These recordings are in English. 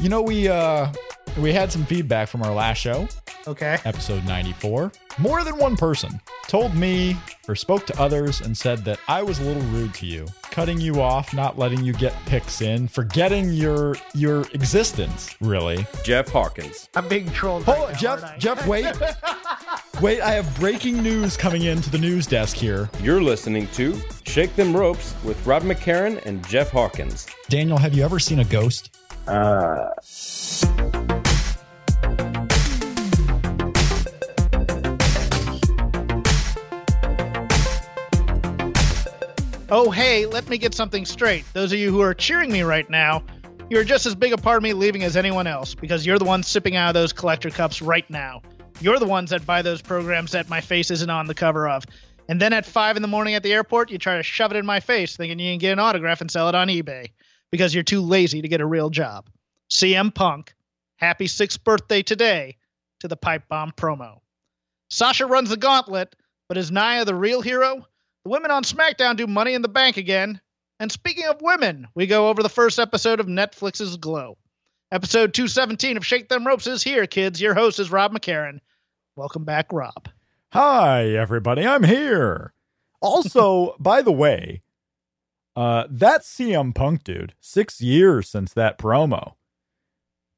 You know, we uh we had some feedback from our last show, Okay. episode 94. More than one person told me or spoke to others and said that I was a little rude to you, cutting you off, not letting you get picks in, forgetting your your existence, really. Jeff Hawkins. I'm being trolled. Hold right on, now, Jeff, aren't I? Jeff, wait. wait, I have breaking news coming into the news desk here. You're listening to Shake Them Ropes with Rob McCarran and Jeff Hawkins. Daniel, have you ever seen a ghost? Uh. Oh, hey, let me get something straight. Those of you who are cheering me right now, you're just as big a part of me leaving as anyone else because you're the ones sipping out of those collector cups right now. You're the ones that buy those programs that my face isn't on the cover of. And then at 5 in the morning at the airport, you try to shove it in my face thinking you can get an autograph and sell it on eBay because you're too lazy to get a real job. CM Punk, happy sixth birthday today to the Pipe Bomb promo. Sasha runs the gauntlet, but is Nia the real hero? The women on SmackDown do Money in the Bank again. And speaking of women, we go over the first episode of Netflix's Glow. Episode 217 of Shake Them Ropes is here, kids. Your host is Rob McCarran. Welcome back, Rob. Hi, everybody. I'm here. Also, by the way, uh, that CM Punk dude, six years since that promo.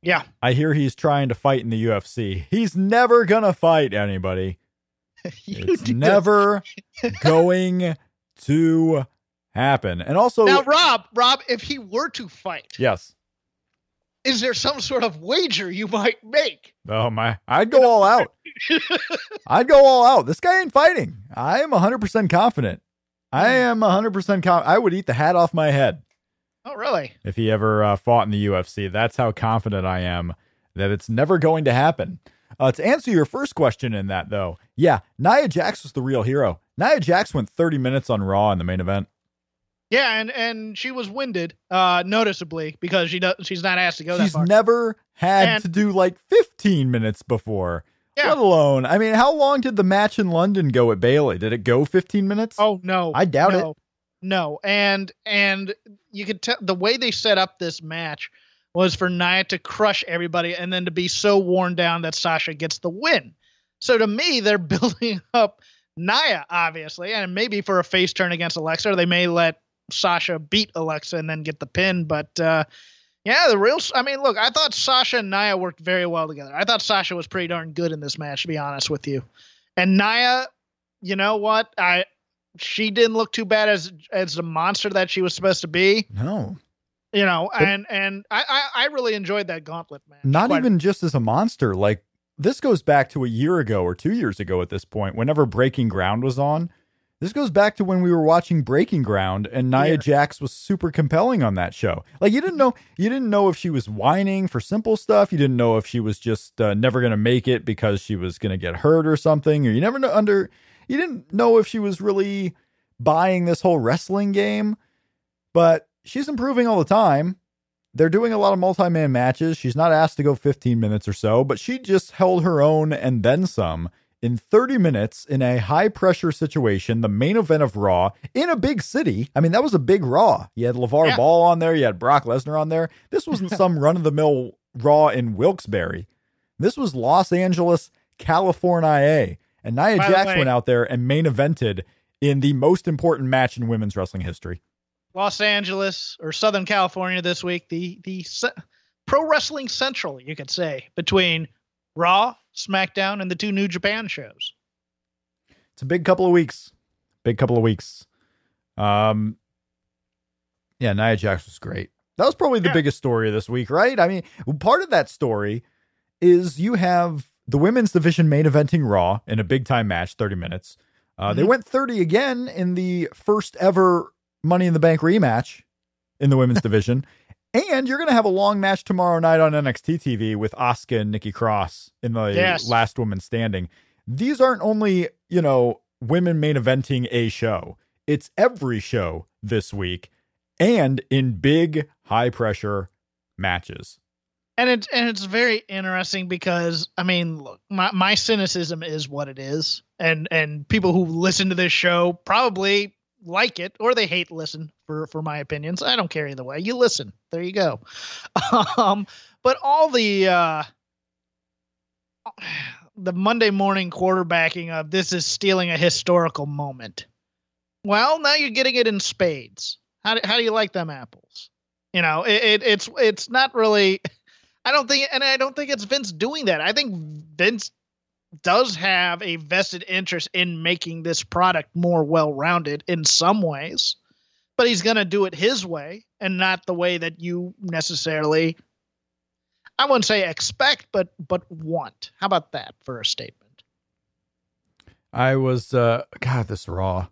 Yeah, I hear he's trying to fight in the UFC. He's never gonna fight anybody. It's never going to happen. And also, Now, Rob, Rob, if he were to fight, yes. is there some sort of wager you might make? Oh my! I'd go all out. I'd go all out. This guy ain't fighting. I am 100% confident. I am 100% com- I would eat the hat off my head Oh, really? if he ever uh, fought in the UFC. That's how confident I am that it's never going to happen. Uh, to answer your first question in that, though, yeah, Nia Jax was the real hero. Nia Jax went 30 minutes on Raw in the main event. Yeah, and and she was winded, uh, noticeably because she does she's not asked to go that She's far. never had And- to do like 15 minutes before. Yeah. Let alone, I mean, how long did the match in London go at Bayley? Did it go 15 minutes? Oh no, I doubt no, No, and and you could tell the way they set up this match was for Nia to crush everybody and then to be so worn down that Sasha gets the win. So to me, they're building up Nia obviously, and maybe for a face turn against Alexa, or they may let Sasha beat Alexa and then get the pin. But uh, yeah, the real. I mean, look, I thought Sasha and Nia worked very well together. I thought Sasha was pretty darn good in this match, to be honest with you. And Nia, you know what? I she didn't look too bad as as the monster that she was supposed to be. No. You know, and and I I, I really enjoyed that gauntlet match. Not Quite- even just as a monster. Like, this goes back to a year ago or two years ago at this point, whenever Breaking Ground was on. This goes back to when we were watching Breaking Ground and Nia Yeah. Jax was super compelling on that show. Like you didn't know you didn't know if she was whining for simple stuff. You didn't know if she was just uh, never going to make it because she was going to get hurt or something. Or you never know under you didn't know if she was really buying this whole wrestling game. But she's improving all the time. They're doing a lot of multi-man matches. She's not asked to go 15 minutes or so, but she just held her own and then some in 30 minutes in a high pressure situation, the main event of Raw in a big city. I mean, that was a big Raw. You had LeVar Yeah. Ball on there, you had Brock Lesnar on there. This wasn't some run of the mill Raw in Wilkes-Barre. This was Los Angeles, California. And Nia By Jax way- went out there and main evented in the most important match in women's wrestling history. Los Angeles or Southern California this week, the the ce- Pro Wrestling Central, you could say, between Raw, SmackDown, and the two New Japan shows. It's a big couple of weeks. Big couple of weeks. Um Yeah, Nia Jax was great. That was probably the Yeah. biggest story of this week, right? I mean, part of that story is you have the women's division main eventing Raw in a big time match, 30 minutes. Uh, They Mhm. went 30 again in the first ever Money in the Bank rematch in the women's division. And you're going to have a long match tomorrow night on NXT TV with Asuka and Nikki Cross in the Yes. last woman standing. These aren't only, you know, women main eventing a show, it's every show this week and in big, high pressure matches. and it's and it's very interesting because I mean, look, my my cynicism is what it is, and and people who listen to this show probably like it or they hate listen for for my opinions. I don't care either way. You listen. There you go. Um, but all the uh the Monday morning quarterbacking of this is stealing a historical moment. Well, now you're getting it in spades. How do, how do you like them apples? You know, it, it it's it's not really. I don't think, and I don't think it's Vince doing that. I think Vince does have a vested interest in making this product more well-rounded in some ways, but he's going to do it his way and not the way that you necessarily. I wouldn't say expect, but but want. How about that for a statement? I was, uh, God, this Raw.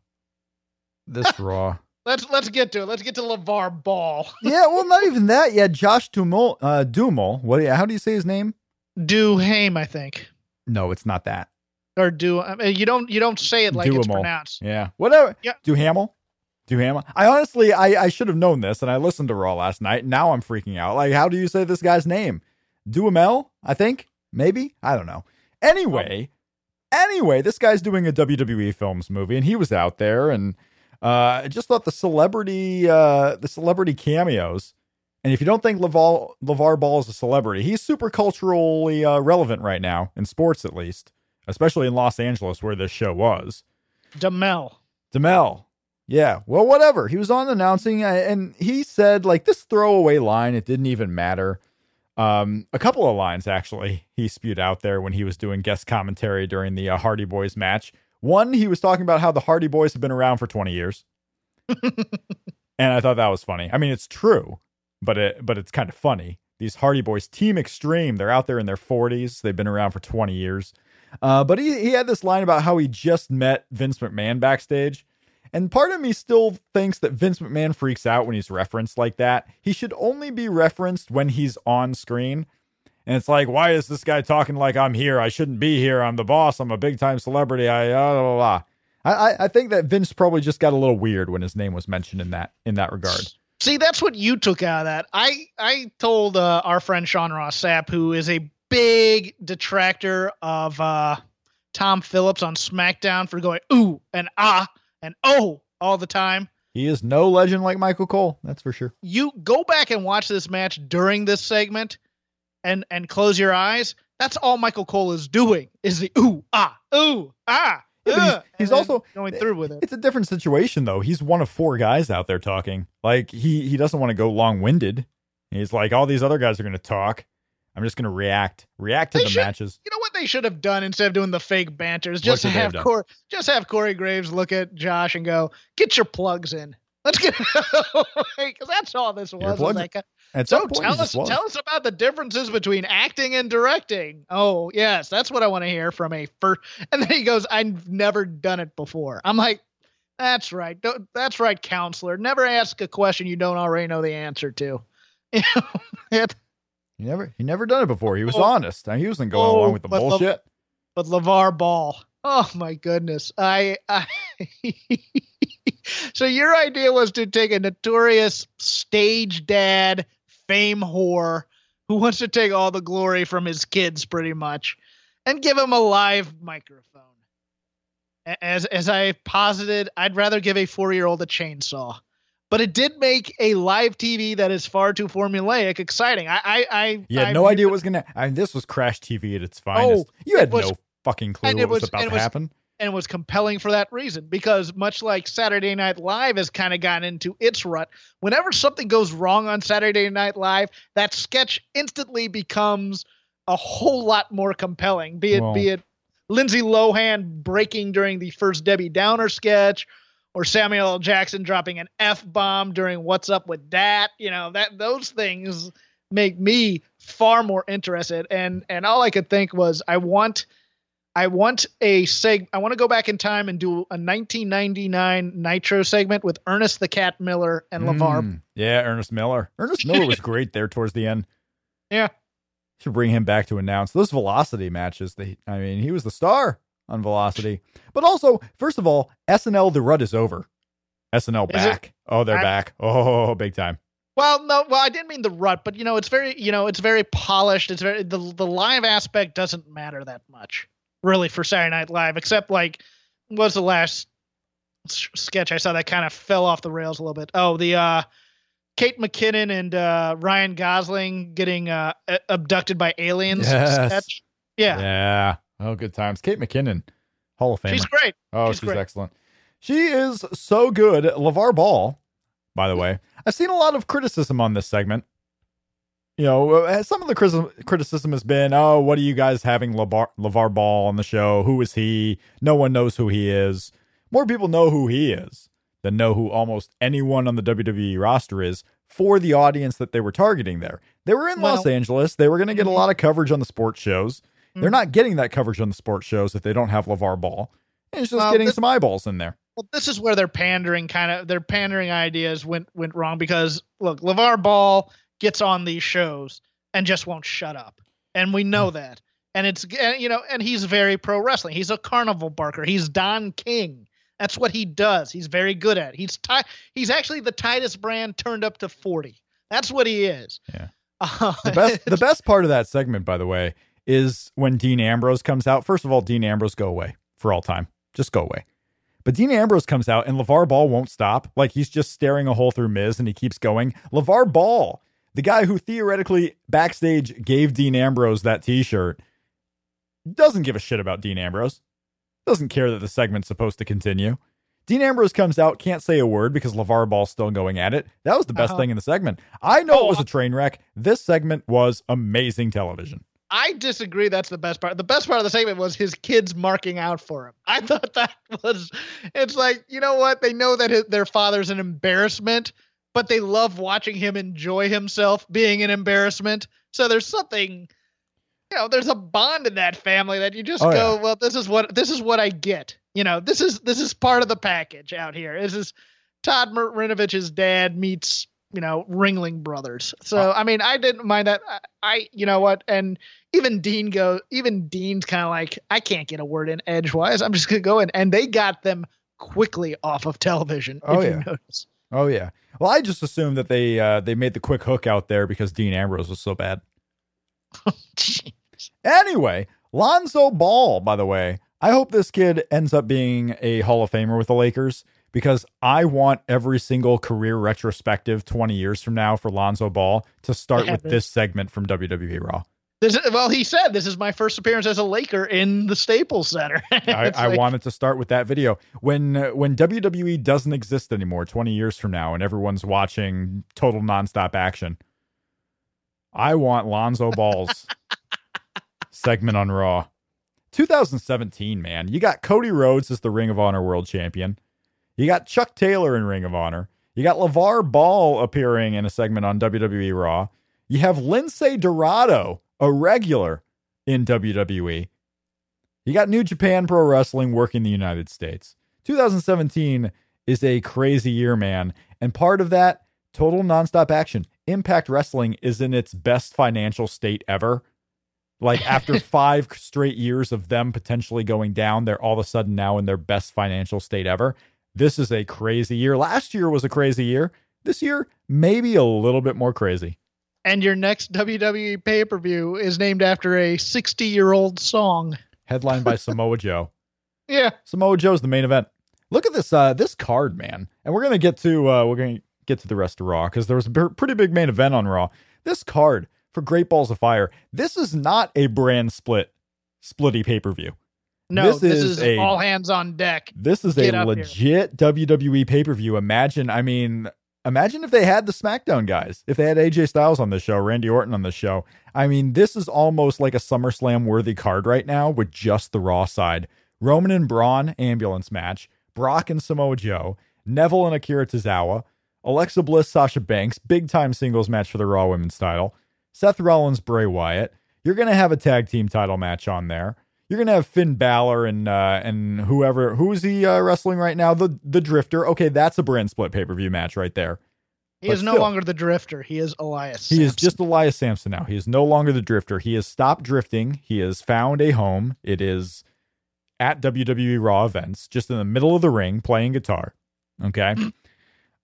This Raw. Let's let's get to it. Let's get to LeVar Ball. yeah, well, not even that yet. Josh Dumel, uh, Dumel. What? do you- How do you say his name? Duhame, I think, No, it's not that. or do I mean, you don't you don't say it like it's pronounced. Yeah, whatever. Yeah. Duhamel. Duhamel. I honestly, I, I should have known this, and I listened to Raw last night. And now I'm freaking out. Like, how do you say this guy's name? Duhamel? I think maybe. I don't know. Anyway, anyway, this guy's doing a WWE Films movie, and he was out there, and uh, I just thought the celebrity, uh, the celebrity cameos. And if you don't think Laval, LeVar Ball is a celebrity, he's super culturally uh, relevant right now in sports, at least, especially in Los Angeles, where this show was. Demel. Demel. Yeah. Well, whatever. He was on announcing uh, and he said like this throwaway line, it didn't even matter. Um, a couple of lines actually he spewed out there when he was doing guest commentary during the uh, Hardy Boys match. One, he was talking about how the Hardy Boys have been around for 20 years. and I thought that was funny. I mean, it's true, but it but it's kind of funny. These Hardy Boys, Team Extreme, they're out there in their 40s. They've been around for 20 years. Uh, but he, he had this line about how he just met Vince McMahon backstage. And part of me still thinks that Vince McMahon freaks out when he's referenced like that. He should only be referenced when he's on screen. And it's like, why is this guy talking like I'm here? I shouldn't be here. I'm the boss. I'm a big time celebrity. I uh, blah, blah, blah. I, I I think that Vince probably just got a little weird when his name was mentioned in that in that regard. See, that's what you took out of that. I I told uh, our friend Sean Ross Sapp, who is a big detractor of uh, Tom Phillips on SmackDown for going ooh and ah and oh all the time. He is no legend like Michael Cole, that's for sure. You go back and watch this match during this segment, and and close your eyes. That's all Michael Cole is doing is the ooh ah ooh ah. Yeah, he's- he's also- going through with it. It's a different situation though. He's one of four guys out there talking. Like he he doesn't want to go long winded. He's like all these other guys are going to talk. I'm just going to react react to They the should- matches. You know what they should have done instead of doing the fake banters? Just have? Corey, just have Corey Graves look at Josh and go, "Get your plugs in. Let's get because that's all this was. was like, uh, At so some tell us, tell us about the differences between acting and directing. Oh yes, that's what I want to hear from a first. And then he goes, "I've never done it before." I'm like, "That's right. Don't- That's right, counselor. Never ask a question you don't already know the answer to." You know, it- He never he never done it before. He was Oh. honest. He wasn't going Oh, along with the bullshit. but LeVar Ball. Oh my goodness. I, I So your idea was to take a notorious stage dad, fame whore who wants to take all the glory from his kids pretty much and give him a live microphone. As as I posited, I'd rather give a 4-year-old a chainsaw. But it did make a live TV that is far too formulaic exciting. I I, I You had I no idea what was gonna. I mean, this was Crash TV at its oh, finest. Oh, you had Oh, was- no fucking clue and what it was, was- about to was- happen. and was compelling for that reason because much like Saturday Night Live has kind of gotten into its rut, whenever something goes wrong on Saturday Night Live, that sketch instantly becomes a whole lot more compelling. Be it Well- be it Lindsay Lohan breaking during the first Debbie Downer sketch or Samuel L. Jackson dropping an F bomb during What's Up with That, you know, that those things make me far more interested and and all I could think was I want I want a seg. I want to go back in time and do a 1999 Nitro segment with Ernest the Cat Miller and LeVar. Mm, yeah, Ernest Miller. Ernest Miller was great there towards the end. Yeah. Should bring him back to announce those velocity matches. They, I mean, he was the star on velocity. But also, first of all, SNL the rut is over. SNL Is it? back. Oh, they're I- back. Oh, big time. Well, no, well, I didn't mean the rut, but you know, it's very, you know, it's very polished. It's very the the live aspect doesn't matter that much, really, for Saturday Night Live, except like, what was the last sketch I saw that kind of fell off the rails a little bit? Oh, the uh, Kate McKinnon and uh, Ryan Gosling getting uh, abducted by aliens Yes. sketch. Yeah, Yeah. Oh, good times. Kate McKinnon, Hall of Famer. she's great. Oh, She's she's, great. excellent. She is so good. LeVar Ball, by the way, I've seen a lot of criticism on this segment. You know, uh, some of the criticism, has been, oh, what are you guys having LeVar, LeVar Ball on the show? Who is he? No one knows who he is. More people know who he is than know who almost anyone on the WWE roster is for the audience that they were targeting there. They were in Los Angeles. They were going to get a Mhm. lot of coverage on the sports shows. They're Mhm. not getting that coverage on the sports shows if they don't have LeVar Ball. And it's just Well, getting this- some eyeballs in there. Well, this is where their pandering kind of their pandering ideas went went wrong because look, LeVar Ball gets on these shows and just won't shut up, and we Hmm. know that. And it's and, you know, and he's very pro wrestling. He's a carnival barker. He's Don King. That's what he does. He's very good at. it. He's ti- He's actually the Titus brand turned up to forty. That's what he is. Yeah. Uh, The best the best part of that segment, by the way, is when Dean Ambrose comes out. First of all, Dean Ambrose go away for all time. Just go away. But Dean Ambrose comes out and LeVar Ball won't stop. Like he's just staring a hole through Miz and he keeps going. LeVar Ball, the guy who theoretically backstage gave Dean Ambrose that t-shirt, doesn't give a shit about Dean Ambrose. Doesn't care that the segment's supposed to continue. Dean Ambrose comes out, can't say a word because LeVar Ball's still going at it. That was the best Uh-huh. thing in the segment. I know Oh, it was a train wreck. This segment was amazing television. I disagree. That's the best part. The best part of the segment was his kids marking out for him. I thought that was. It's like you know what? They know that his, their father's an embarrassment, but they love watching him enjoy himself being an embarrassment. So there's something, you know, there's a bond in that family that you just Oh, go, yeah. well, this is what this is what I get. You know, this is this is part of the package out here. This is Todd Marinovich's dad meets you know Ringling Brothers. So oh. I mean, I didn't mind that. I, I you know what, and even Dean go, even Dean's kind of like, I can't get a word in edgewise. I'm just gonna go in, and they got them quickly off of television. Oh, yeah. Oh yeah. Well, I just assumed that they uh, they made the quick hook out there because Dean Ambrose was so bad. Anyway, Lonzo Ball, by the way, I hope this kid ends up being a Hall of Famer with the Lakers because I want every single career retrospective 20 years from now for Lonzo Ball to start with this segment from WWE Raw. This is, well, he said this is my first appearance as a Laker in the Staples Center. I, I like- wanted to start with that video when uh, when WWE doesn't exist anymore 20 years from now and everyone's watching total nonstop action. I want Lonzo Ball's segment on Raw. 2017, man. You got Cody Rhodes as the Ring of Honor World Champion. You got Chuck Taylor in Ring of Honor. You got LeVar Ball appearing in a segment on WWE Raw. You have Lince Dorado, a regular in WWE. You got New Japan Pro Wrestling working the United States. 2017 is a crazy year, man. And part of that, total nonstop action. Impact Wrestling is in its best financial state ever. Like after five straight years of them potentially going down, they're all of a sudden now in their best financial state ever. This is a crazy year. Last year was a crazy year. This year, maybe a little bit more crazy. And your next WWE pay per view is named after a 60 year old song. Headlined by Samoa Joe. Yeah. Samoa Joe's the main event. Look at this uh this card, man. And we're gonna get to uh we're gonna get to the rest of Raw because there was a b- pretty big main event on Raw. This card for Great Balls of Fire. This is not a brand split splitty pay per view. No, This this, is is, a- all hands on deck. This is Get a up here. legit WWE pay per view. Imagine, I mean, imagine if they had the SmackDown guys, if they had AJ Styles on the show, Randy Orton on the show. I mean, this is almost like a SummerSlam worthy card right now with just the Raw side. Roman and Braun ambulance match, Brock and Samoa Joe, Neville and Akira Tozawa, Alexa Bliss, Sasha Banks, big time singles match for the Raw Women's title, Seth Rollins, Bray Wyatt. You're going to have a tag team title match on there. You're gonna have Finn Balor and uh, and whoever who's he uh, wrestling right now the the Drifter. Okay, that's a brand split pay per view match right there. He But is no still. longer the drifter. He is Elias. He is just Elias Samson now. He is no longer the Drifter. He has stopped drifting. He has found a home. It is at WWE Raw events, just in the middle of the ring, playing guitar. Okay.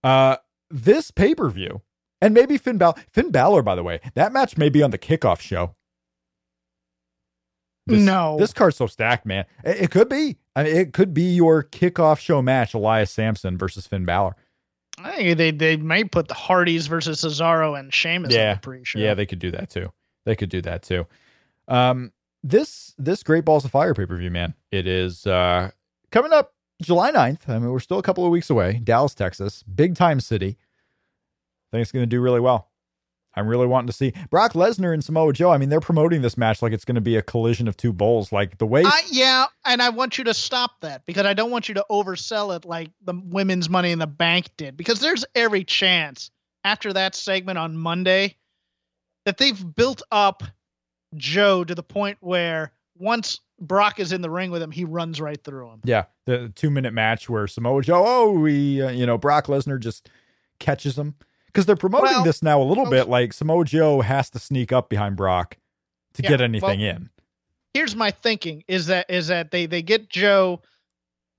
Uh, this pay per view, and maybe Finn Balor. Finn Balor, by the way, that match may be on the kickoff show. This, No. this card's so stacked, man. It, it could be. I mean, it could be your kickoff show match: Elias Samson versus Finn Balor. I think they they may put the Hardys versus Cesaro and Sheamus Yeah. on the pre-show. Yeah, they could do that too. They could do that too. Um, this this Great Balls of Fire pay per view, man. It is uh coming up July 9th. I mean, we're still a couple of weeks away. Dallas, Texas, big time city. I think it's going to do really well. I'm really wanting to see Brock Lesnar and Samoa Joe. I mean, they're promoting this match like it's going to be a collision of two bulls. Like the way I, yeah, and I want you to stop that because I don't want you to oversell it like the women's Money in the Bank did. Because there's every chance after that segment on Monday that they've built up Joe to the point where once Brock is in the ring with him, he runs right through him. Yeah, the two minute match where Samoa Joe, oh, we, uh, you know, Brock Lesnar just catches him because they're promoting Well, this now a little well- bit like Samoa Joe has to sneak up behind Brock to Yeah, get anything well- in. here's my thinking is that is that they they get Joe.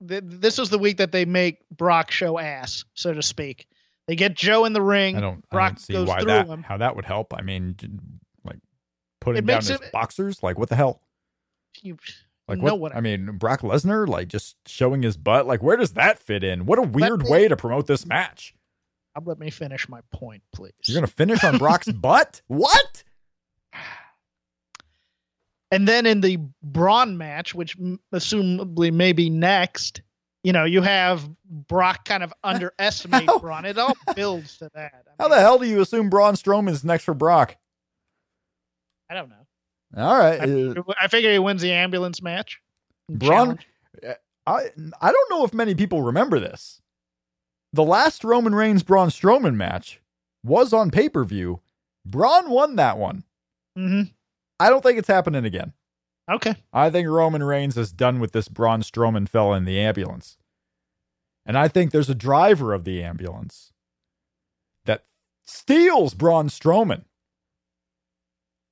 Th- this is the week that they make Brock show ass, so to speak. They get Joe in the ring. I don't, I don't see goes why through that him. how that would help. I mean, like putting down as it- boxers, like what the hell? You Like what? what I mean, Brock Lesnar, like just showing his butt. Like where does that fit in? What a weird way to promote this match. Uh, let me finish my point, please. You're gonna finish on Brock's butt? What? And then in the Braun match, which assumably may be next, you know, you have Brock kind of underestimate How? Braun. It all builds to that. I, How mean, the hell do you assume Braun Strowman is next for Brock? I don't know. All right, I, uh, I figure he wins the ambulance match. Braun- Challenge. I I don't know if many people remember this. The last Roman Reigns Braun Strowman match was on pay per view. Braun won that one. Mhm. I don't think it's happening again. Okay. I think Roman Reigns is done with this Braun Strowman fella in the ambulance. And I think there's a driver of the ambulance that steals Braun Strowman.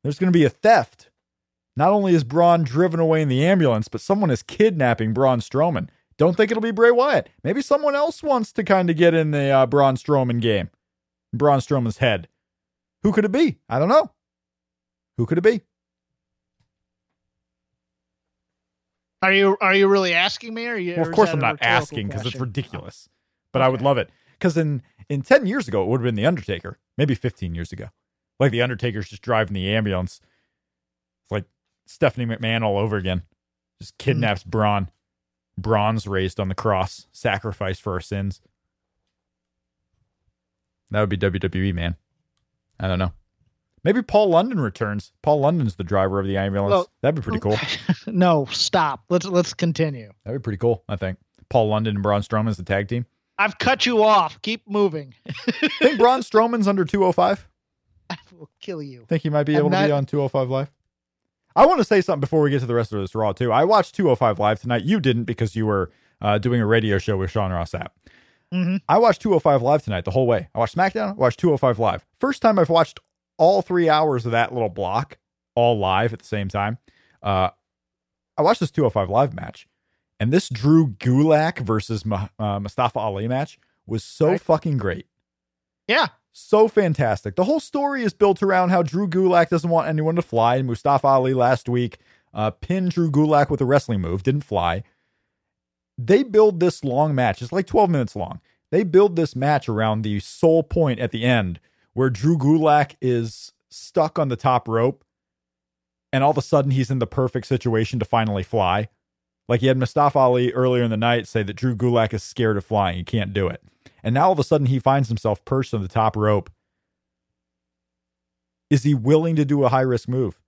There's going to be a theft. Not only is Braun driven away in the ambulance, but someone is kidnapping Braun Strowman. Don't think it'll be Bray Wyatt. Maybe someone else wants to kind of get in the uh, Braun Strowman game. Braun Strowman's head. Who could it be? I don't know. Who could it be? Are you are you really asking me? Or, you, Well, of course I'm not asking because it's ridiculous. But I would love it because in in ten years ago it would have been the Undertaker, maybe fifteen years ago. Like the Undertaker's just driving the ambulance. It's like Stephanie McMahon all over again. Just kidnaps Braun. Braun's raised on the cross, sacrificed for our sins. That would be WWE, man. I don't know. Maybe Paul London returns. Paul London's the driver of the ambulance. Well- That'd be pretty cool. no, stop. Let's let's continue. That'd be pretty cool. I think Paul London and Braun Strowman as the tag team. I've cut you off. Keep moving. Think Braun Strowman's under 205? I will kill you. Think he might be I'm able to be on 205 Live? I want to say something before we get to the rest of this Raw, too. I watched 205 Live tonight. You didn't because you were uh, doing a radio show with Sean Ross Sapp. Mhm. I watched 205 Live tonight the whole way. I watched SmackDown, I watched 205 Live. First time I've watched all three hours of that little block all live at the same time. Uh, I watched this 205 Live match, and this Drew Gulak versus Ma- uh, Mustafa Ali match was so Right. fucking great. Yeah. So fantastic. The whole story is built around how Drew Gulak doesn't want anyone to fly. And Mustafa Ali last week uh, pinned Drew Gulak with a wrestling move, didn't fly. They build this long match. It's like 12 minutes long. They build this match around the sole point at the end where Drew Gulak is stuck on the top rope. And all of a sudden, he's in the perfect situation to finally fly. Like he had Mustafa Ali earlier in the night say that Drew Gulak is scared of flying. He can't do it. And now all of a sudden he finds himself perched on the top rope. Is he willing to do a high risk move?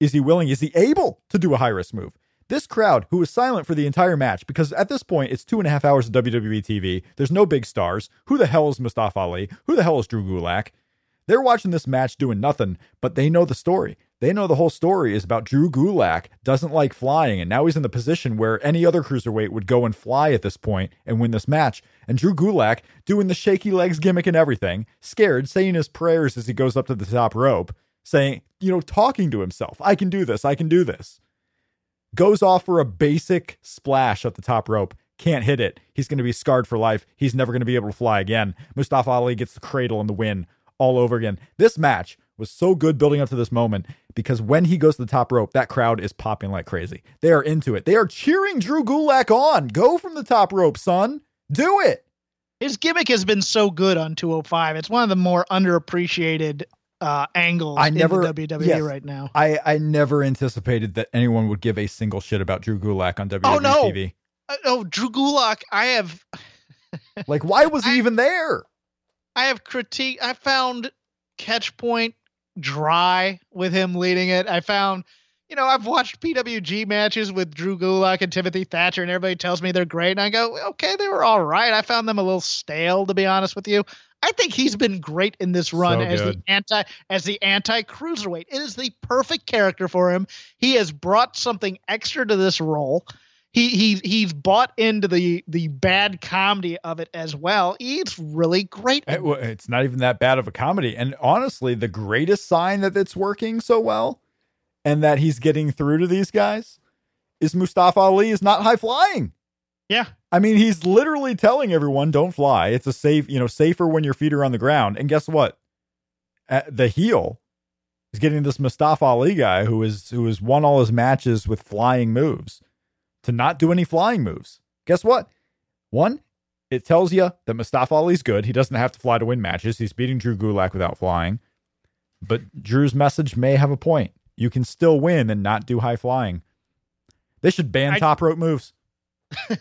Is he willing? Is he able to do a high risk move? This crowd, who was silent for the entire match, because at this point it's two and a half hours of WWE TV, there's no big stars. Who the hell is Mustafa Ali? Who the hell is Drew Gulak? They're watching this match doing nothing, but they know the story. They know the whole story is about Drew Gulak doesn't like flying, and now he's in the position where any other cruiserweight would go and fly at this point and win this match. And Drew Gulak doing the shaky legs gimmick and everything, scared, saying his prayers as he goes up to the top rope, saying, you know, talking to himself, I can do this, I can do this. Goes off for a basic splash at the top rope. Can't hit it. He's going to be scarred for life. He's never going to be able to fly again. Mustafa Ali gets the cradle and the win all over again. This match was so good building up to this moment because when he goes to the top rope, that crowd is popping like crazy. They are into it. They are cheering Drew Gulak on. Go from the top rope, son. Do it. His gimmick has been so good on 205. It's one of the more underappreciated uh, angles I never- WWE yes. right now. I, I never anticipated that anyone would give a single shit about Drew Gulak on WWE Oh, no. TV. Uh, oh, Drew Gulak, I have Like, why was he I- even there? I have critique. I found Catch Point dry with him leading it. I found, you know, I've watched PWG matches with Drew Gulak and Timothy Thatcher, and everybody tells me they're great. And I go, okay, they were all right. I found them a little stale, to be honest with you. I think he's been great in this run So as the anti as the anti cruiserweight. It is the perfect character for him. He has brought something extra to this role. He he he's bought into the the bad comedy of it as well. It's really great. It- it's not even that bad of a comedy. And honestly, the greatest sign that it's working so well and that he's getting through to these guys is Mustafa Ali is not high flying. Yeah. I mean, he's literally telling everyone, don't fly. It's a safe, you know, safer when your feet are on the ground. And guess what? Uh, the heel is getting this Mustafa Ali guy who is who has won all his matches with flying moves to not do any flying moves. Guess what? One, it tells you that Mustafa Ali's good. He doesn't have to fly to win matches. He's beating Drew Gulak without flying. But Drew's message may have a point. You can still win and not do high flying. They should ban I- top rope moves.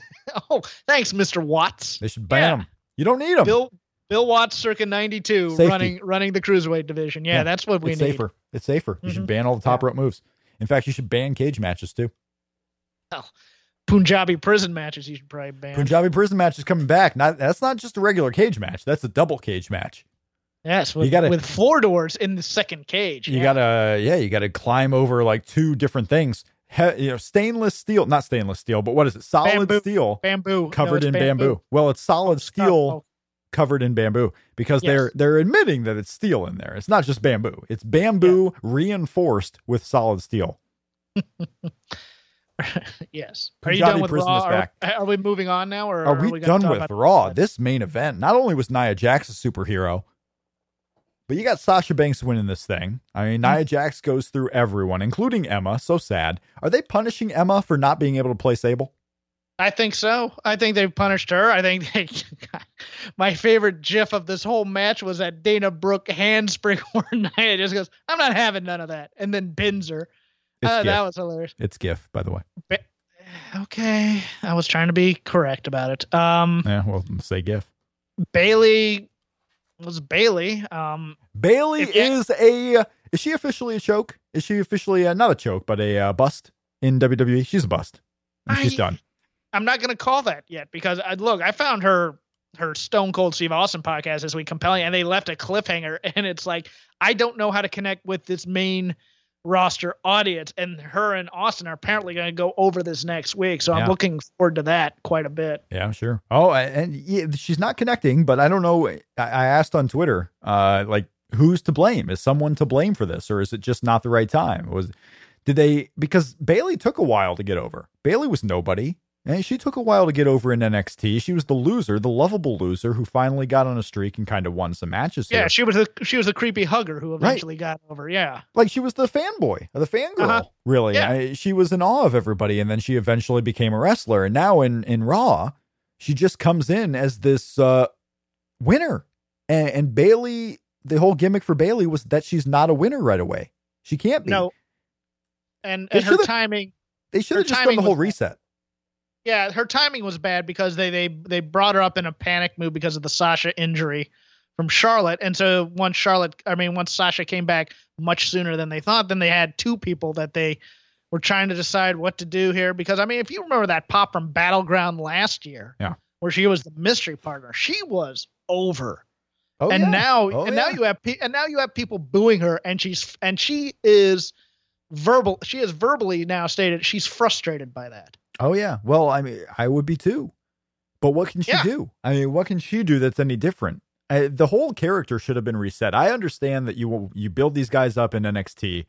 Oh, thanks, Mr. Watts. They should ban Yeah. them. You don't need them. Bill Bill Watts, circa '92, Safety. running running the cruiserweight division. Yeah, Yeah, that's what we it's need. safer. It's safer. You should Mhm. ban all the top rope moves. In fact, you should ban cage matches too. Punjabi prison matches. You should probably ban. Punjabi prison match is coming back. Not that's not just a regular cage match. That's a double cage match. yes, with, You gotta- with floor doors in the second cage. You yeah. gotta, yeah, you gotta climb over like two different things. He, you know, stainless steel, not stainless steel, but what is it? Solid Bamboo. steel bamboo covered it's in bamboo. Well, it's solid steel Oh, covered in bamboo because Yes. they're they're admitting that it's steel in there. It's not just bamboo. It's bamboo reinforced with solid steel. yes. Are you done with prison Raw? Are, are we moving on now, or Are we, gonna done with Raw? This main event. Not only was Nia Jax a superhero, but you got Sasha Banks winning this thing. I mean, Hmm. Nia Jax goes through everyone, including Emma. So sad. Are they punishing Emma for not being able to play Sable? I think so. I think they've punished her. I think they, my favorite GIF of this whole match was that Dana Brooke handspring where Nia just goes, "I'm not having none of that," and then bins her. Uh, GIF. that was hilarious. It's GIF, by the way. Okay, I was trying to be correct about it. Um, Yeah, well, say GIF. Bayley was Bayley. Um, Bayley is a. Is she officially a choke? Is she officially a, not a choke, but a uh, bust in WWE? She's a bust. And she's done. I'm not going to call that yet because I, look, I found her her Stone Cold Steve Austin podcast this week compelling, and they left a cliffhanger, and it's like I don't know how to connect with this main roster audience, and her and Austin are apparently going to go over this next week, so Yeah. I'm looking forward to that quite a bit. Yeah, sure. Oh, and she's not connecting, but I don't know. I, I asked on Twitter, uh, like, who's to blame? Is someone to blame for this, or is it just not the right time? Was did they because Bayley took a while to get over. Bayley was nobody, and she took a while to get over in NXT. She was the loser, the lovable loser who finally got on a streak and kind of won some matches. Yeah, here. she was a she was a creepy hugger who eventually got over. Yeah, like she was the fanboy, the fangirl. Uh-huh. Really, Yeah. I, she was in awe of everybody, and then she eventually became a wrestler. And now in in Raw, she just comes in as this uh, winner. And, and Bayley, the whole gimmick for Bayley was that she's not a winner right away. She can't be. no, and and her timing they should have just done the whole was- reset. Yeah, her timing was bad because they they they brought her up in a panic move because of the Sasha injury from Charlotte, and so once Charlotte, I mean, once Sasha came back much sooner than they thought, then they had two people that they were trying to decide what to do here. Because I mean, if you remember that pop from Battleground last year, Yeah. where she was the mystery partner, she was over. Oh, and yeah. now Oh, and now you have pe- and now you have people booing her, and she's and she is verbal. She has verbally now stated she's frustrated by that. Oh yeah. Well, I mean, I would be too. But what can she Yeah. do? I mean, what can she do that's any different? Uh, the whole character should have been reset. I understand that you you build these guys up in NXT,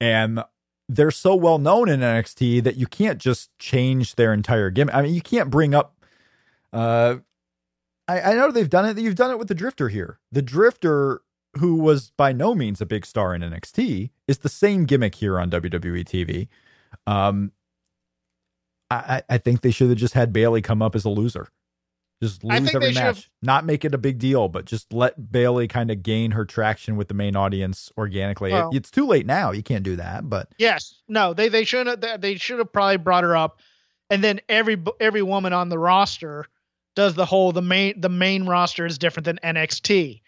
and they're so well known in NXT that you can't just change their entire gimmick. I mean, you can't bring up. Uh, I, I know they've done it. You've done it with the Drifter here. The Drifter, who was by no means a big star in NXT, is the same gimmick here on WWE TV. Um, I, I think they should have just had Bayley come up as a loser. Just lose every match. have- Not make it a big deal, but just let Bayley kind of gain her traction with the main audience organically. It- it's too late now. You can't do that. But Yes, no, they they should have they should have probably brought her up, and then every every woman on the roster does the whole the main the main roster is different than NXT.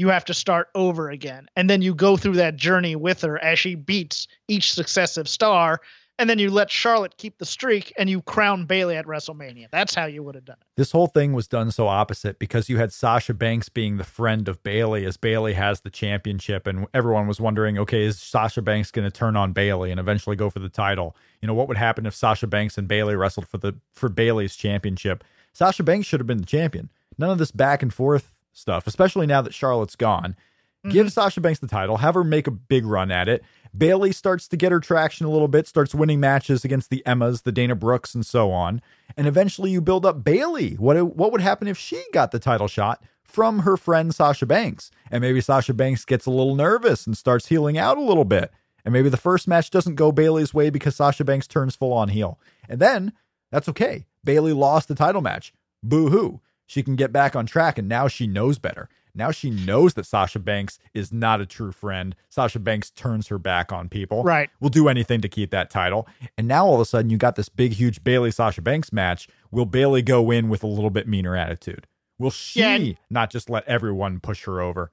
You have to start over again, and then you go through that journey with her as she beats each successive star, and then you let Charlotte keep the streak, and you crown Bayley at WrestleMania. That's how you would have done it. this whole thing was done so opposite because you had Sasha Banks being the friend of Bayley as Bayley has the championship, and everyone was wondering, okay, is Sasha Banks going to turn on Bayley and eventually go for the title? You know, what would happen if Sasha Banks and Bayley wrestled for the for Bayley's championship? Sasha Banks should have been the champion. None of this back and forth stuff, especially now that Charlotte's gone. Give mm-hmm. Sasha Banks the title, have her make a big run at it. Bayley starts to get her traction a little bit, starts winning matches against the Emmas, the Dana Brooks, and so on. And eventually you build up Bayley. What what would happen if she got the title shot from her friend Sasha Banks? And maybe Sasha Banks gets a little nervous and starts healing out a little bit. And maybe the first match doesn't go Bayley's way because Sasha Banks turns full on heel. And then that's okay. Bayley lost the title match. Boo hoo. She can get back on track and now she knows better. Now she knows that Sasha Banks is not a true friend. Sasha Banks turns her back on people. Right. Will do anything to keep that title. And now all of a sudden you got this big, huge Bayley Sasha Banks match. Will Bayley go in with a little bit meaner attitude? Will she Yeah, not just let everyone push her over?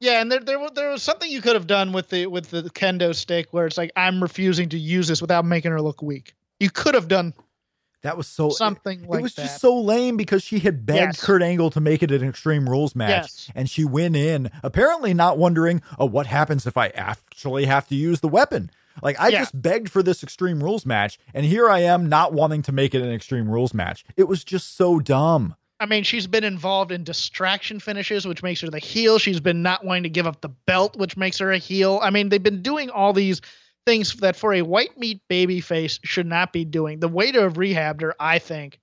Yeah, and there there there was something you could have done with the with the kendo stick where it's like I'm refusing to use this without making her look weak. You could have done That was so something like it was that. just so lame because she had begged Yes. Kurt Angle to make it an Extreme Rules match, Yes. and she went in apparently not wondering, oh, what happens if I actually have to use the weapon? Like I Yeah. just begged for this Extreme Rules match, and here I am not wanting to make it an Extreme Rules match. It was just so dumb. I mean, she's been involved in distraction finishes, which makes her the heel. She's been not wanting to give up the belt, which makes her a heel. I mean, they've been doing all these things that for a white meat baby face should not be doing. The way to have rehabbed her, I think,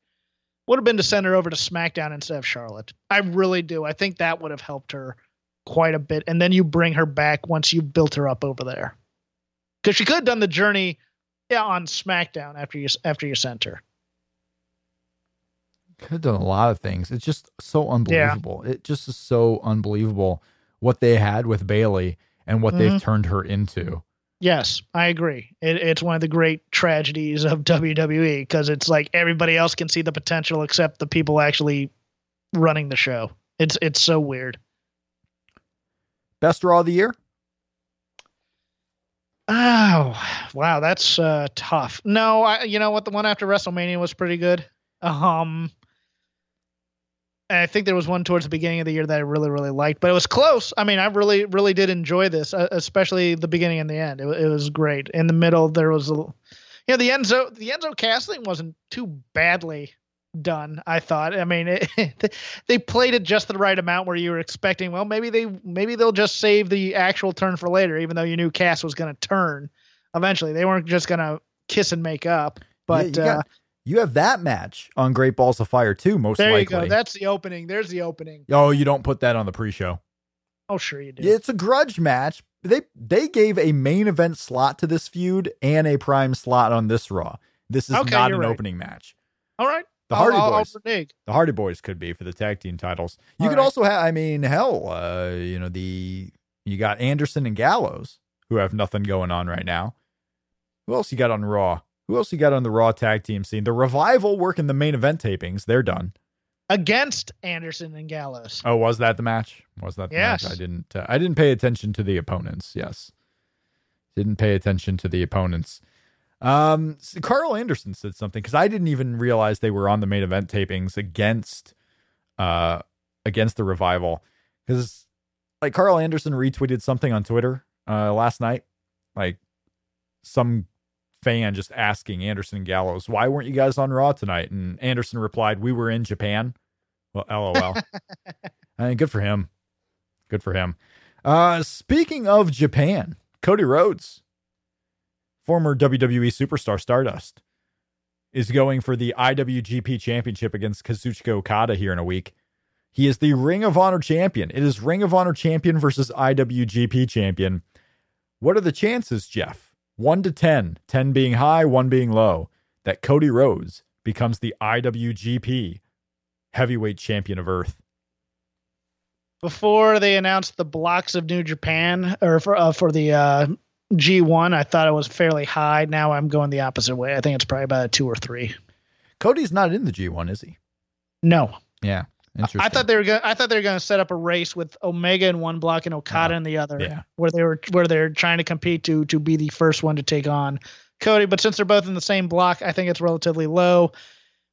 would have been to send her over to SmackDown instead of Charlotte. I really do. I think that would have helped her quite a bit. And then you bring her back once you built her up over there. Because she could have done the journey yeah, on SmackDown after you after you sent her. Could have done a lot of things. It's just so unbelievable. It just is so unbelievable what they had with Bayley and what they've Mhm. turned her into. Yes, I agree. It, it's one of the great tragedies of WWE because it's like everybody else can see the potential except the people actually running the show. It's it's so weird. Best Raw of the year? Oh wow, that's uh, tough. No, I you know what the one after WrestleMania was pretty good. Um, I think there was one towards the beginning of the year that I really really liked, but it was close. I mean, I really really did enjoy this, uh, especially the beginning and the end. It, it was great. In the middle, there was a, you know, the Enzo the Enzo casting wasn't too badly done. I thought. I mean, it, they played it just the right amount where you were expecting. Well, maybe they maybe they'll just save the actual turn for later, even though you knew Cass was going to turn eventually. They weren't just going to kiss and make up. But Yeah, you, uh, got- you have that match on Great Balls of Fire too, most there likely. you go. That's the opening. There's the opening. oh, you don't put that on the pre-show. Oh, sure you do. It's a grudge match. They they gave a main event slot to this feud and a prime slot on this Raw. This is Okay, not an right. opening match. All right. The Hardy I'll, I'll Boys. The Hardy Boys could be for the tag team titles. You All could right. also have. I mean, hell, uh, you know the you got Anderson and Gallows who have nothing going on right now. Who else you got on Raw? Who else you got on the Raw tag team scene? The Revival working the main event tapings. They're done. Against Anderson and Gallows. Oh, was that the match? Was that the Yes. match? I didn't. Uh, I didn't pay attention to the opponents. Yes, didn't pay attention to the opponents. Um, s- Karl Anderson said something because I didn't even realize they were on the main event tapings against, uh, against the revival. Because like Karl Anderson retweeted something on Twitter uh last night, like some fan just asking Anderson and Gallows, "Why weren't you guys on Raw tonight?" And Anderson replied, "We were in Japan." Well, LOL. I mean, good for him. Good for him. Uh, speaking of Japan, Cody Rhodes, former WWE superstar Stardust, is going for the IWGP Championship against Kazuchika Okada here in a week. He is the Ring of Honor champion. It is Ring of Honor champion versus IWGP champion. What are the chances, Jeff? 1 to 10, 10 being high, 1 being low, that Cody Rhodes becomes the IWGP heavyweight champion of Earth? Before they announced the blocks of New Japan or for uh, for the uh, G1, I thought it was fairly high. Now I'm going the opposite way. I think it's probably about a 2 or 3. Cody's not in the G1, is he? No. Yeah. Interesting. I thought they were going. I thought they were going to set up a race with Omega in one block and Okada in the other. Yeah. Where they were where they're trying to compete to to be the first one to take on Cody. But since they're both in the same block, I think it's relatively low.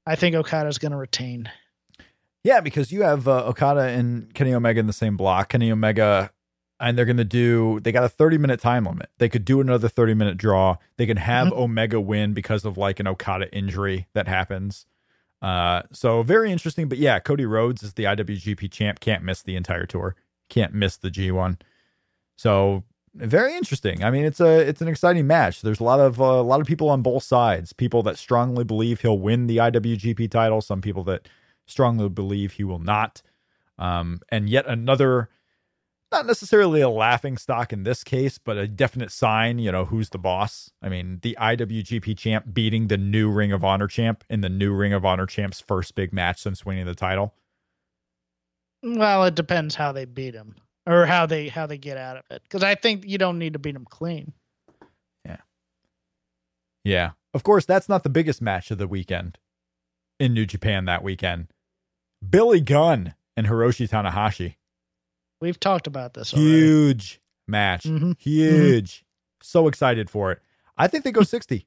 I think Okada's going to retain. Yeah, because you have uh, Okada and Kenny Omega in the same block. Kenny Omega, and they're going to do. They got a thirty minute time limit. They could do another thirty minute draw. They can have Mhm. Omega win because of like an Okada injury that happens. Uh, so very interesting. But yeah, Cody Rhodes is the IWGP champ. Can't miss the entire tour. Can't miss the G1. So very interesting. I mean, it's a it's an exciting match. There's a lot of uh, a lot of people on both sides. People that strongly believe he'll win the IWGP title. Some people that strongly believe he will not. Um, and yet another, not necessarily a laughing stock in this case, but a definite sign. You know, who's the boss? I mean, the IWGP champ beating the new Ring of Honor champ in the new Ring of Honor champ's first big match since winning the title. Well, it depends how they beat him or how they how they get out of it. Because I think you don't need to beat him clean. Yeah. Yeah. Of course, that's not the biggest match of the weekend in New Japan that weekend. Billy Gunn and Hiroshi Tanahashi. We've talked about this already. Huge match. Mhm. Huge. So excited for it. I think they go 60.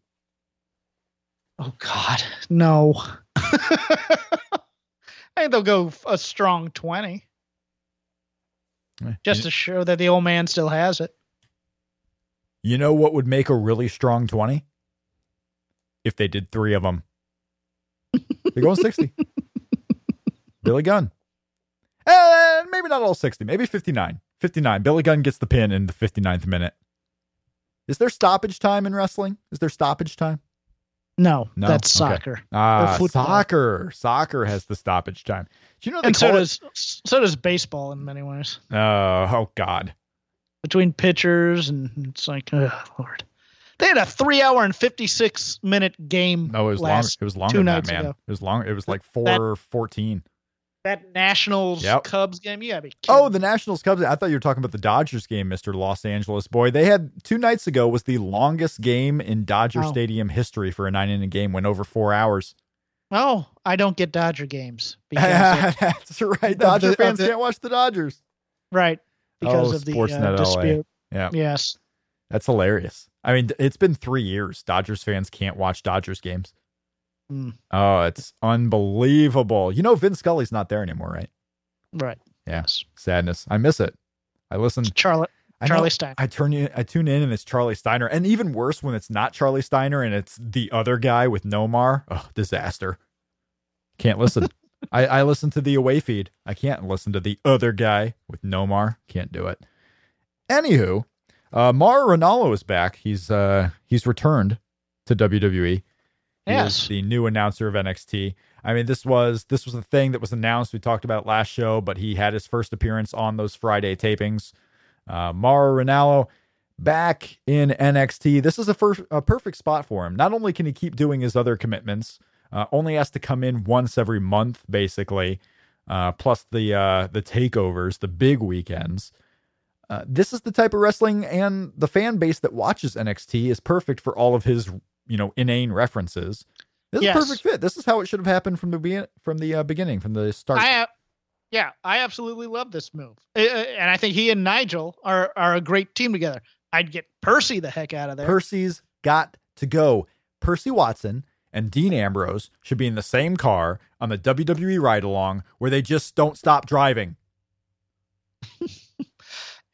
Oh God, no. I think they'll go a strong twenty, Eh, just to show that the old man still has it. you know what would make a really strong 20? If they did three of them. They're going 60. Billy Gunn. Eh, maybe not all 60. Maybe 59. 59. Billy Gunn gets the pin in the 59th minute. Is there stoppage time in wrestling? Is there stoppage time? No, No? that's Okay. soccer, Ah, soccer. Soccer has the stoppage time. Do you know they and so it- does so does baseball in many ways. Oh, oh God. Between pitchers and it's like, oh Lord, they had a three-hour and fifty-six minute game. No, it was longer. It was longer than that, man. ago. It was longer. It was like four That- fourteen. That Nationals Yep. Cubs game. You gotta. Oh, the Nationals Cubs. I thought you were talking about the Dodgers game, Mister Los Angeles boy. They had two nights ago was the longest game in Dodger Oh. Stadium history for a nine inning game. Went over four hours. oh, I don't get Dodger games because That's right. Dodger the- fans the- can't watch the Dodgers. right because Oh, of the uh, dispute. Yeah, Yes. that's hilarious. I mean, it's been three years. Dodgers fans can't watch Dodgers games. Hmm. Oh, it's unbelievable. You know, Vince Scully's not there anymore, right? Right. Yeah. Yes. Sadness. I miss it. I listen. Charlotte. I know- Charlie Stein. I turn I tune in and it's Charlie Steiner, and even worse when it's not Charlie Steiner and it's the other guy with Nomar. Oh, disaster! Can't listen. I, I listen to the away feed. I can't listen to the other guy with Nomar. Can't do it. Anywho, uh, Mauro Ranallo is back. He's uh he's returned to WWE. Yes. is the new announcer of NXT. I mean, this was this was a thing that was announced. We talked about last show, but he had his first appearance on those Friday tapings. Uh, Mauro Ranallo back in NXT. This is a, first, a perfect spot for him. Not only can he keep doing his other commitments, uh, only has to come in once every month, basically. Uh, plus the uh, the takeovers, the big weekends. Uh, this is the type of wrestling, and the fan base that watches NXT is perfect for all of his, you know, inane references. This Yes. is a perfect fit. This is how it should have happened from the be- from the uh, beginning, from the start. I, uh, yeah, I absolutely love this move, uh, and I think he and Nigel are are a great team together. I'd get Percy the heck out of there. Percy's got to go. Percy Watson and Dean Ambrose should be in the same car on the WWE ride along where they just don't stop driving.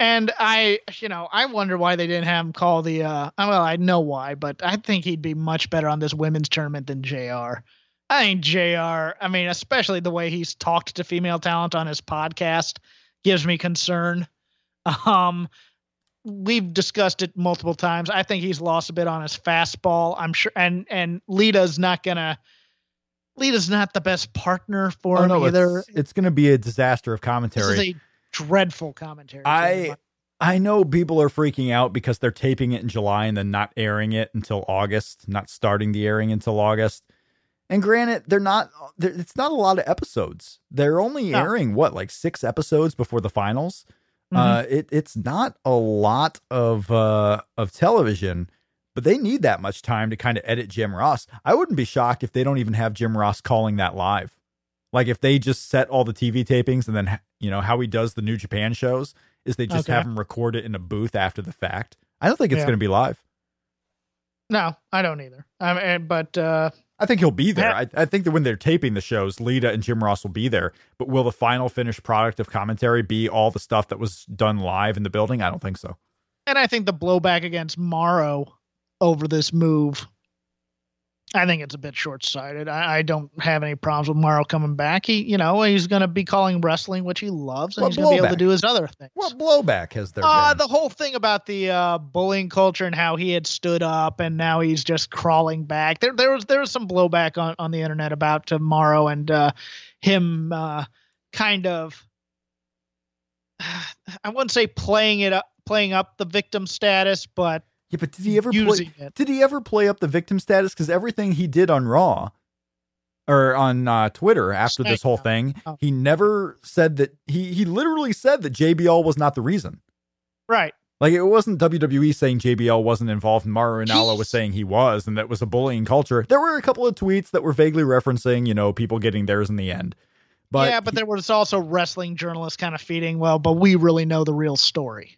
And I, you know, I wonder why they didn't have him call the. uh Well, I know why, but I think he'd be much better on this women's tournament than Jr. I think Jr. I mean, especially the way he's talked to female talent on his podcast gives me concern. Um, we've discussed it multiple times. I think he's lost a bit on his fastball. I'm sure, and and Lita's not gonna. Lita's not the best partner for Oh him no, either. it's, it's going to be a disaster of This commentary. is a dreadful commentary. I I know people are freaking out because they're taping it in July and then not airing it until August, not starting the airing until August. And granted, they're not. They're, it's not a lot of episodes. They're only No. airing what, like six episodes before the finals. Mhm. Uh, it it's not a lot of uh of television, but they need that much time to kind of edit Jim Ross. I wouldn't be shocked if they don't even have Jim Ross calling that live. Like if they just set all the TV tapings and then you know how he does the New Japan shows is they just Okay. have him record it in a booth after the fact. I don't think it's Yeah. going to be live. no, I don't either. I mean, but uh, I think he'll be there. Yeah. I, I think that when they're taping the shows, Lita and Jim Ross will be there. But will the final finished product of commentary be all the stuff that was done live in the building? I don't think so. and I think the blowback against Mauro over this move, I think it's a bit short sighted. I, I don't have any problems with Mauro coming back. He, you know, he's going to be calling wrestling, which he loves, and What he's going to be able to do his other things. What blowback has there Uh, been? the whole thing about the uh, bullying culture and how he had stood up and now he's just crawling back. There, there was there was some blowback on, on the internet about tomorrow and uh, him uh, kind of, I wouldn't say playing it up, playing up the victim status, but yeah, but did he ever play, it. did he ever play up the victim status? Because everything he did on Raw or on uh, Twitter after this whole thing, Oh. he never said that he he literally said that JBL was not the reason. Right. Like it wasn't WWE saying JBL wasn't involved, and Mauro Ranallo was saying he was, and that was a bullying culture. There were a couple of tweets that were vaguely referencing, you know, people getting theirs in the end. But yeah, but he- there was also wrestling journalists kind of feeding, well, but we really know the real story,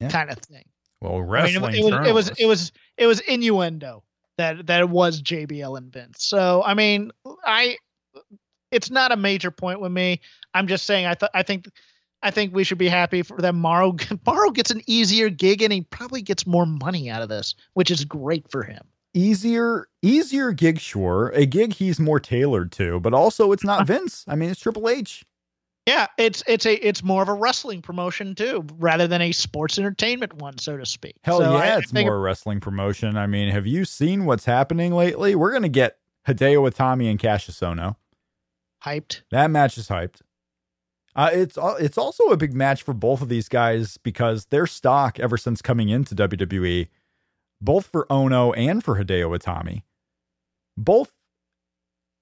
Yeah. kind of thing. Well, I mean, wrestling it, was, it was it was it was innuendo that that it was JBL and Vince. So I mean, I it's not a major point with me. I'm just saying I th- I think I think we should be happy for them. Mauro Mauro gets an easier gig and he probably gets more money out of this, which is great for him. easier easier gig sure a gig he's more tailored to but also it's Uh-huh. not vince i mean it's triple h Yeah, it's it's a it's more of a wrestling promotion too, rather than a sports entertainment one, so to speak. hell So yeah I- I it's think- more wrestling promotion i mean have you seen what's happening lately we're gonna get hideo itami and cassius Ohno. hyped. that match is hyped uh, it's it's also a big match for both of these guys because their stock ever since coming into WWE, both for Ohno and for Hideo Itami, both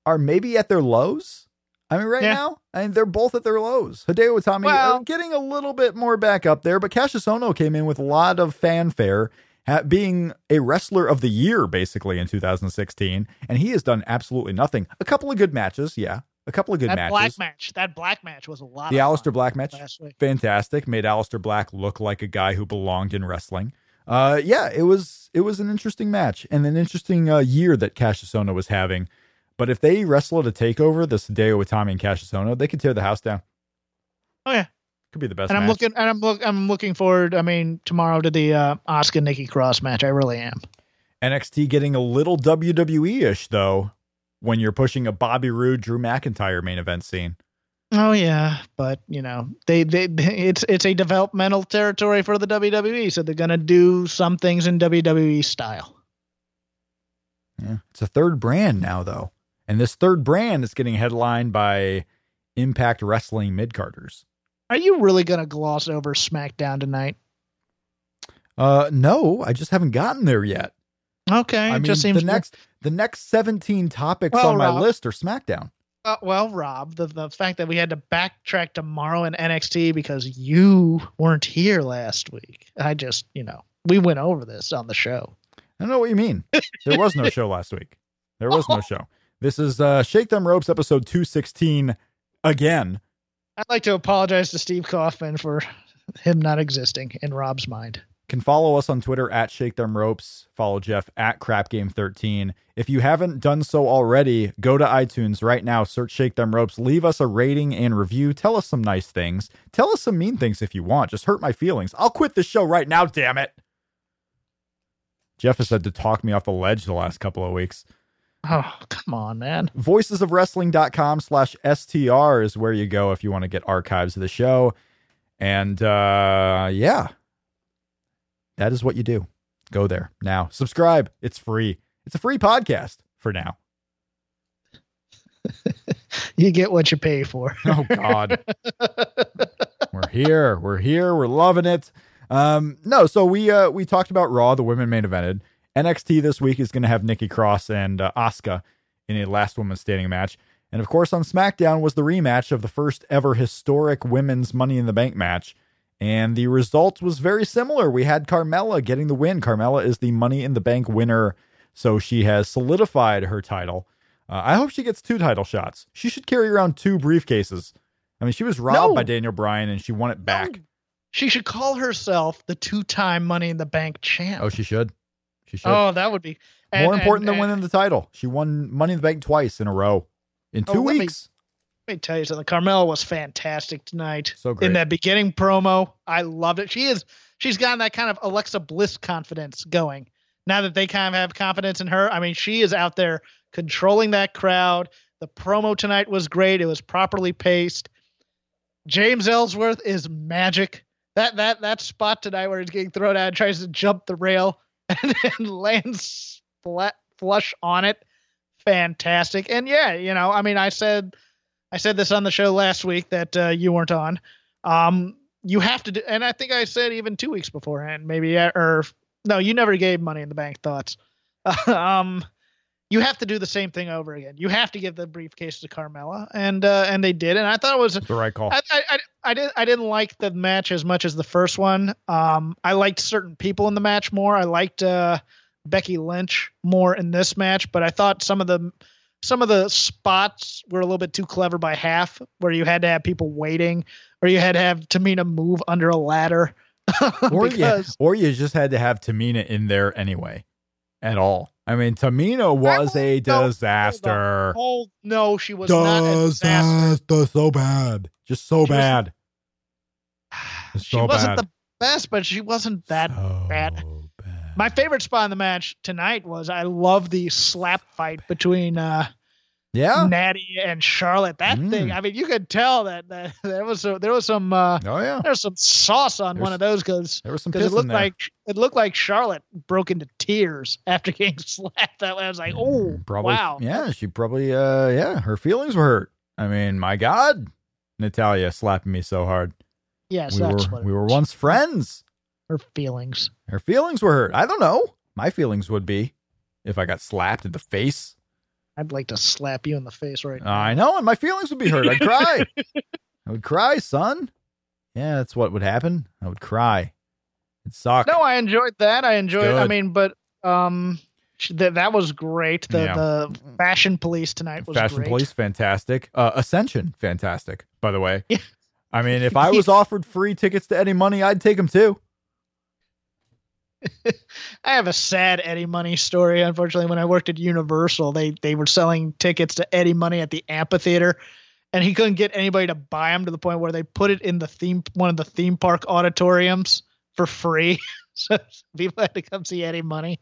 are maybe at their lows. I mean, right Yeah. now, I mean, they're both at their lows. Hideo Itami Well- uh, getting a little bit more back up there, but Cassius Ohno came in with a lot of fanfare, being a wrestler of the year basically in 2016, and he has done absolutely nothing. A couple of good matches, yeah, a couple of good that matches. black match, that black match was a lot. The fun Black match, fantastic. Made Aleister Black look like a guy who belonged in wrestling. Uh, yeah, it was it was an interesting match and an interesting uh, year that Cassius Ohno was having. But if they wrestle at a takeover, this Hideo Itami and Cassius Ohno, they could tear the house down. Oh yeah, Could be the best. and I'm looking and I'm look I'm looking forward. I mean, tomorrow to the uh, Asuka Nikki Cross match. I really am. NXT getting a little WWE ish though when you're pushing a Bobby Roode Drew McIntyre main event scene. Oh yeah, but you know they they it's it's a developmental territory for the WWE, so they're gonna do some things in WWE style. Yeah, it's a third brand now though, and this third brand is getting headlined by Impact Wrestling midcarders. Are you really gonna gloss over SmackDown tonight? Uh, no, I just haven't gotten there yet. Okay, I it mean, just seems the next the next seventeen topics Well, on my Rob- list are SmackDown. Uh, well, Rob, the the fact that we had to backtrack tomorrow in NXT because you weren't here last week, I just you know we went over this on the show. I don't know what you mean. There was no show last week. There was no show. This is uh Shake Them Ropes episode two sixteen again. I'd like to apologize to Steve Kaufman for him not existing in Rob's mind. can follow us on Twitter at Shake Them Ropes. Follow Jeff at Crap Game 13. If you haven't done so already, go to iTunes right now, search Shake Them Ropes, leave us a rating and review. Tell us some nice things. Tell us some mean things if you want. Just hurt my feelings. I'll quit the show right now, damn it. Jeff has had to talk me off the ledge the last couple of weeks. Oh, come on, man. Voicesofwrestling.com slash STR is where you go if you want to get archives of the show. And uh yeah, that is what you do. Go there now. Subscribe. It's free. It's a free podcast for now. You get what you pay for. Oh God. we're here. We're here. We're loving it. Um, no, so we uh we talked about Raw, the women main evented. NXT this week is going to have Nikki Cross and uh, Asuka in a last woman standing match. And of course, on SmackDown was the rematch of the first ever historic women's Money in the Bank match. And the result was very similar. We had Carmella getting the win. Carmella is the Money in the Bank winner, so she has solidified her title. Uh, I hope she gets two title shots. She should carry around two briefcases. I mean, she was robbed No. by Daniel Bryan and she won it back. She should call herself the two-time Money in the Bank champ. Oh, she should. She should. Oh, that would be and- More important and- than and winning the title. She won Money in the Bank twice in a row in Oh, two let me- weeks. Let me tell you something. Carmella was fantastic tonight. So great. In that beginning promo, I loved it. She is she's gotten that kind of Alexa Bliss confidence going. Now that they kind of have confidence in her, I mean, she is out there controlling that crowd. The promo tonight was great. It was properly paced. James Ellsworth is magic. That that that spot tonight where he's getting thrown out and tries to jump the rail and then lands flat flush on it. Fantastic. And yeah, you know, I mean, I said I said this on the show last week that uh, you weren't on. Um, you have to do, and I think I said even two weeks beforehand, maybe, or no, you never gave Money in the Bank thoughts. um, you have to do the same thing over again. You have to give the briefcase to Carmella, and uh, and they did, and I thought it was. The right call. I, I, I, I didn't I didn't like the match as much as the first one. Um, I liked certain people in the match more. I liked uh, Becky Lynch more in this match, but I thought some of the some of the spots were a little bit too clever by half, where you had to have people waiting, or you had to have Tamina move under a ladder. or, you, or you just had to have Tamina in there anyway at all. I mean, Tamina was a No, hold on. disaster. oh no, she was not a disaster. So bad. Just so She was- bad. She so wasn't bad. the best, but she wasn't that So bad. bad. My favorite spot in the match tonight was I love the slap fight between uh, Yeah. Natty and Charlotte. That Mm. thing, I mean, you could tell that, that there was a, there was some uh, Oh yeah. there was some sauce on There's- one of those because There was some it looked like it looked like Charlotte broke into tears after getting slapped. That way, I was like, oh probably. wow, Yeah, she probably. Uh, yeah, her feelings were hurt. I mean, my God, Natalya slapping me so hard. yes, we that's were we were once friends. her feelings. Her feelings were hurt. I don't know. My feelings would be if I got slapped in the face. I'd like to slap you in the face right now. I know, and my feelings would be hurt. I'd cry. I would cry, son. Yeah, that's what would happen. I would cry. It'd suck. No, I enjoyed that. I enjoyed. I mean, but um, that that was great. The Yeah. the fashion police tonight was Fashion great. Police, fantastic. Uh, Ascension, fantastic. By the way, Yeah. I mean, if I was offered free tickets to any Money, I'd take them too. I have a sad Eddie Money story. Unfortunately, when I worked at Universal, they they were selling tickets to Eddie Money at the amphitheater, and he couldn't get anybody to buy them to the point where they put it in the theme one of the theme park auditoriums for free, so people had to come see Eddie Money.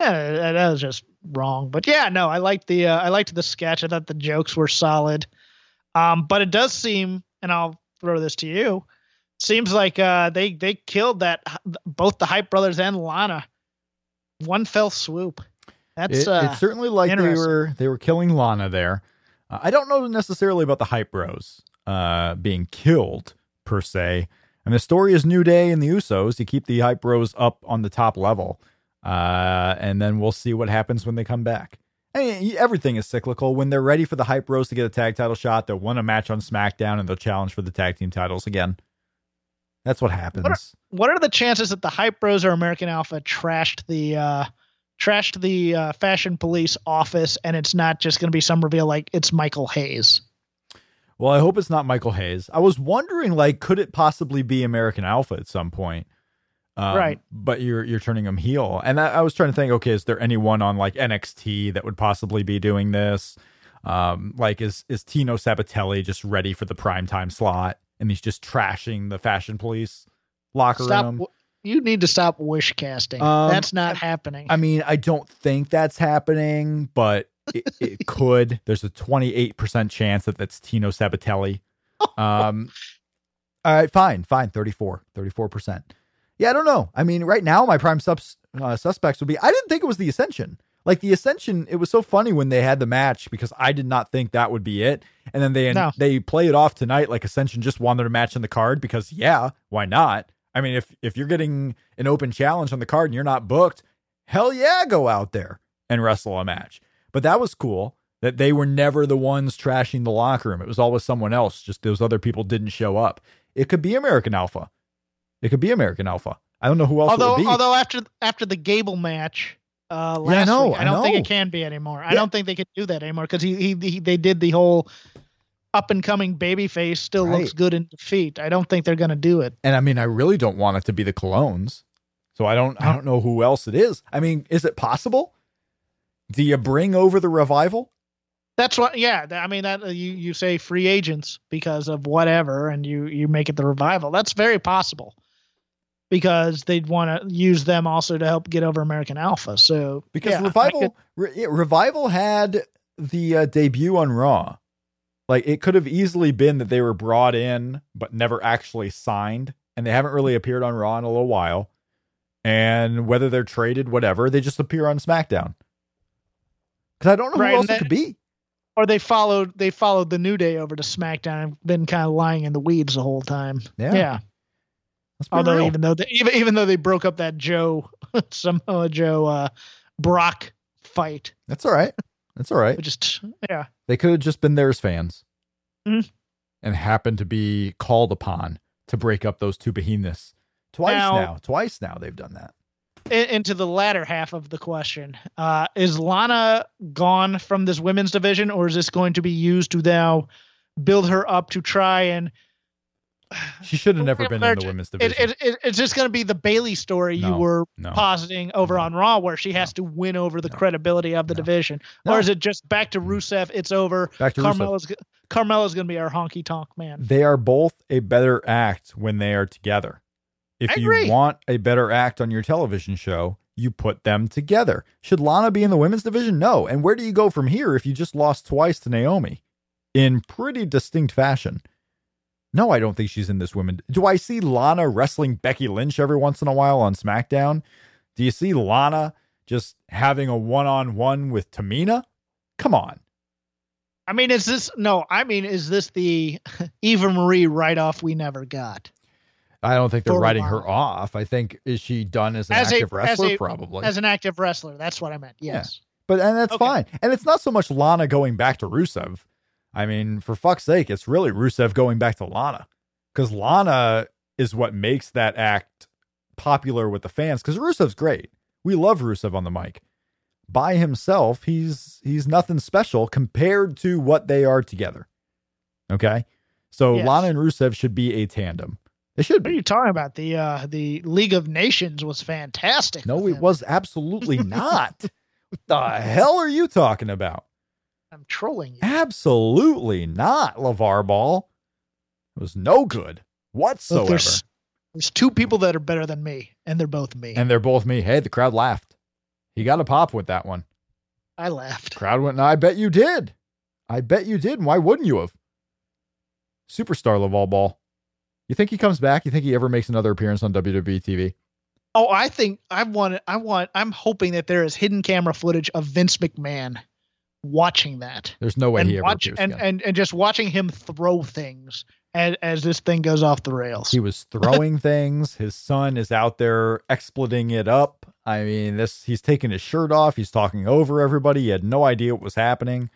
Yeah, that, was just wrong. But yeah, no, I liked the uh, I liked the sketch. I thought the jokes were solid. Um, but it does seem, and I'll throw this to you. Seems like uh, they they killed that both the Hype Brothers and Lana, one fell swoop. That's It, uh, it's certainly like they were they were killing Lana there. Uh, I don't know necessarily about the hype bros uh, being killed per se. And the story is New Day and the Usos to keep the hype bros up on the top level, uh, and then we'll see what happens when they come back. I mean, everything is cyclical. When they're ready for the hype bros to get a tag title shot, they'll win a match on SmackDown and they'll challenge for the tag team titles again. That's what happens. what are the chances that the Hype Bros or American Alpha trashed the uh, trashed the uh, Fashion Police office, and it's not just going to be some reveal like it's Michael Hayes? Well, I hope it's not Michael Hayes. I was wondering, like, could it possibly be American Alpha at some point? Um, Right. But you're you're turning him heel, and I, I was trying to think. Okay, is there anyone on like NXT that would possibly be doing this? Um, like is is Tino Sabbatelli just ready for the prime time slot, and he's just trashing the Fashion Police locker Stop. room? You need to stop wish casting. Um, That's not happening. I mean, I don't think that's happening, but it, it could. There's a 28% chance that that's Tino Sabbatelli. Um, all right, fine, fine. 34, 34%. Yeah, I don't know. I mean, right now, my prime subs, uh, suspects would be I didn't think it was the Ascension. Like the Ascension, it was so funny when they had the match because I did not think that would be it. And then they No. they play it off tonight like Ascension just wanted a match in the card because yeah, why not? I mean, if if you're getting an open challenge on the card and you're not booked, hell yeah, go out there and wrestle a match. But that was cool that they were never the ones trashing the locker room. It was always someone else. Just those other people didn't show up. It could be American Alpha. It could be American Alpha. I don't know who else although would be. although after after the Gable match uh last Yeah, I know, week, I, I don't think it can be anymore. I don't think they could do that anymore because he, he he they did the whole up and coming baby face still Right. looks good in defeat. I don't think they're gonna do it. and I mean, I really don't want it to be the Colognes. So I don't I don't know who else it is. I mean, is it possible? Do you bring over the revival? That's what. Yeah, I mean that uh, you you say free agents because of whatever, and you you make it the revival. That's very possible because they'd want to use them also to help get over American Alpha. So Because yeah, revival could- Re- revival had the uh, debut on Raw. Like it could have easily been that they were brought in but never actually signed, and they haven't really appeared on Raw in a little while. And whether they're traded, whatever, they just appear on SmackDown. Because I don't know Right, who and else it could be. or they followed they followed the New Day over to SmackDown and been kind of lying in the weeds the whole time. Yeah, Yeah. Although real. even though they, even even though they broke up that Joe Samoa Joe uh, Brock fight, that's all right. That's all right. Just yeah. They could have just been there as fans Mhm. and happened to be called upon to break up those two behemoths. Twice Now- now. Twice now they've done that. into the latter half of the question. Uh, is Lana gone from this women's division, or is this going to be used to now build her up to try and? She should have never been in the women's division. it, it, it's just going to be the Bayley story you were no. positing over No. on Raw, where she has to win over the No. credibility of the No. division, No. or is it just back to mm. Rusev? It's over. Back to Rusev. Carmella's g- Carmella's going to be our honky tonk man. They are both a better act when they are together. If you want a better act on your television show, you put them together. Should Lana be in the women's division? No. And where do you go from here if you just lost twice to Naomi in pretty distinct fashion? No, I don't think she's in this women. Do I see Lana wrestling Becky Lynch every once in a while on SmackDown? Do you see Lana just having a one on one with Tamina? Come on. I mean, is this no? I mean, is this the Eva Marie write off we never got? I don't think they're writing her off. I think is she done as an As a- active wrestler? as a- Probably. As an active wrestler, that's what I meant. Yeah. Yes. But and that's Okay. fine. And it's not so much Lana going back to Rusev. I mean, for fuck's sake, it's really Rusev going back to Lana. Because Lana is what makes that act popular with the fans. Because Rusev's great. We love Rusev on the mic. By himself, he's he's nothing special compared to what they are together. Okay? So Yes. Lana and Rusev should be a tandem. They should What are be. you talking about? The uh the League of Nations was fantastic. No, it was absolutely not. what the hell are you talking about? I'm trolling you. Absolutely not, LeVar Ball. It was no good Look, whatsoever. there's there's two people that are better than me, and they're both me. and they're both me. Hey, the crowd laughed. He got a pop with that one. I laughed. Crowd went, I bet you did. I bet you did. And why wouldn't you have? Superstar LeVar Ball. You think he comes back? You think he ever makes another appearance on WWE TV? Oh, I think I want I want I'm hoping that there is hidden camera footage of Vince McMahon watching that. There's no way and he ever watch and, and and just watching him throw things as as this thing goes off the rails. He was throwing things. His son is out there expleting it up. I mean, this he's taking his shirt off. He's talking over everybody. He had no idea what was happening.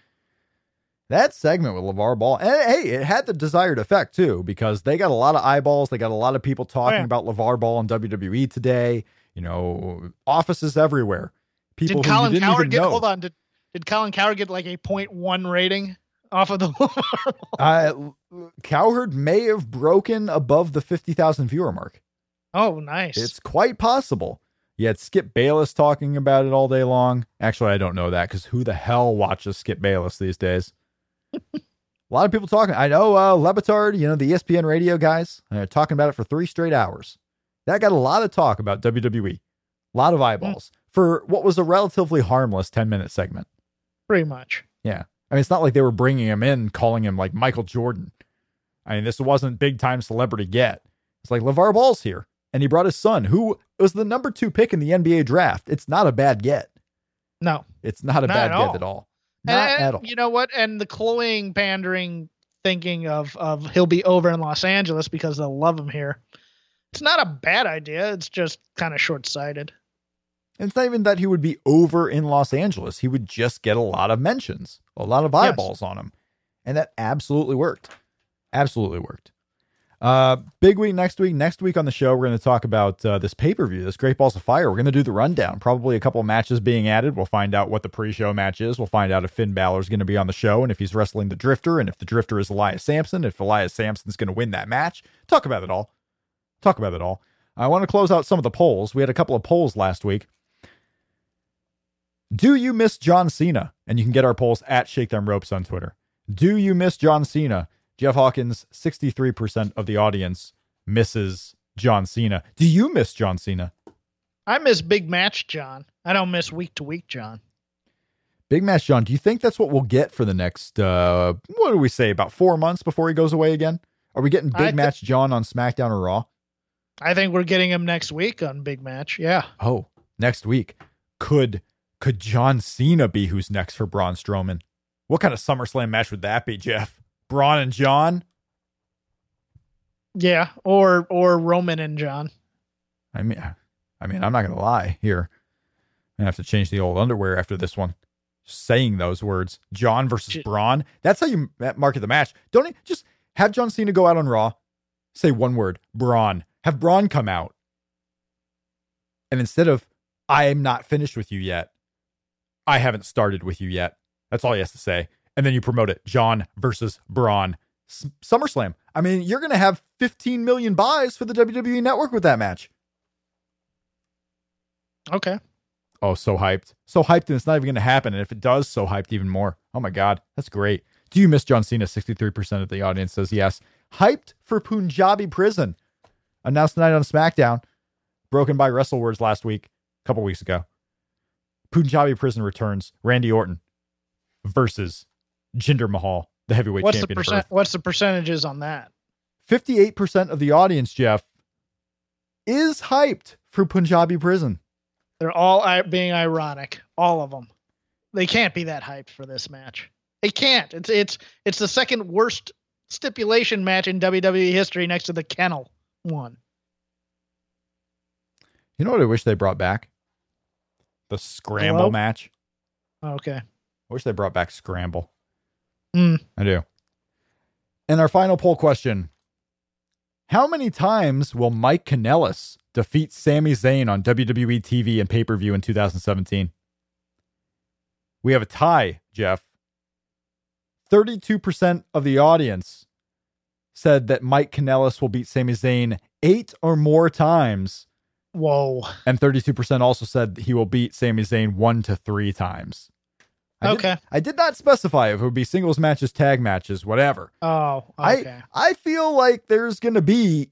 That segment with LeVar Ball, and hey, it had the desired effect too, because they got a lot of eyeballs. They got a lot of people talking oh, yeah. about LeVar Ball in WWE today. You know, offices everywhere. People did who you Colin didn't Cowherd even get know. hold on, did did Colin Cowherd get like a 0.1 rating off of the Uh, Cowherd may have broken above the fifty thousand viewer mark. Oh, nice. It's quite possible. You had Skip Bayless talking about it all day long. Actually, I don't know that because who the hell watches Skip Bayless these days? a lot of people talking. I know uh, Le Batard, you know, the ESPN radio guys, uh, talking about it for three straight hours. That got a lot of talk about WWE, a lot of eyeballs mm. for what was a relatively harmless 10 minute segment. Pretty much. Yeah. I mean, it's not like they were bringing him in, calling him like Michael Jordan. I mean, this wasn't big time celebrity get. It's like LeVar Ball's here and he brought his son, who was the number two pick in the NBA draft. It's not a bad get. No, it's not a not bad at get at all. Not and, at all. You know what? And the cloying, pandering thinking of of he'll be over in Los Angeles because they'll love him here. It's not a bad idea. It's just kind of short sighted. It's not even that he would be over in Los Angeles. He would just get a lot of mentions, a lot of eyeballs yes. on him. And that absolutely worked. Absolutely worked. Uh, big week next week. Next week on the show, we're going to talk about uh, this pay per view, this Great Balls of Fire. We're going to do the rundown. Probably a couple matches being added. We'll find out what the pre show match is. We'll find out if Finn Balor is going to be on the show and if he's wrestling the Drifter and if the Drifter is Elias Samson, if Elias Samson's going to win that match. Talk about it all. Talk about it all. I want to close out some of the polls. We had a couple of polls last week. Do you miss John Cena? And you can get our polls at Shake Them Ropes on Twitter. Do you miss John Cena? Jeff Hawkins, 63% of the audience misses John Cena. Do you miss John Cena? I miss big match John. I don't miss week to week John. Big match John. Do you think that's what we'll get for the next uh what do we say about 4 months before he goes away again? Are we getting big th- match John on SmackDown or Raw? I think we're getting him next week on big match. Yeah. Oh, next week. Could could John Cena be who's next for Braun Strowman? What kind of SummerSlam match would that be, Jeff? Braun and John. Yeah, or or Roman and John. I mean, I mean, I'm not gonna lie here. I have to change the old underwear after this one. Saying those words, John versus Braun. That's how you market the match. Don't just have John Cena go out on Raw, say one word, Braun. Have Braun come out, and instead of "I am not finished with you yet," I haven't started with you yet. That's all he has to say and then you promote it John versus Braun. S- SummerSlam. I mean, you're going to have 15 million buys for the WWE network with that match. Okay. Oh, so hyped. So hyped, and it's not even going to happen. And if it does, so hyped even more. Oh my God. That's great. Do you miss John Cena? 63% of the audience says yes. Hyped for Punjabi Prison. Announced tonight on SmackDown. Broken by Wrestle Words last week, a couple weeks ago. Punjabi Prison returns. Randy Orton versus Jinder Mahal, the heavyweight what's champion. The percent, what's the percentages on that? 58% of the audience, Jeff, is hyped for Punjabi Prison. They're all being ironic, all of them. They can't be that hyped for this match. They can't. It's it's it's the second worst stipulation match in WWE history next to the Kennel one. You know what I wish they brought back? The scramble Hello? match. Okay. I wish they brought back scramble. Mm. I do. And our final poll question How many times will Mike Kanellis defeat Sami Zayn on WWE TV and pay per view in 2017? We have a tie, Jeff. 32% of the audience said that Mike Kanellis will beat Sami Zayn eight or more times. Whoa. And 32% also said he will beat Sami Zayn one to three times. I okay. Did, I did not specify if it would be singles matches, tag matches, whatever. Oh, okay. I I feel like there's going to be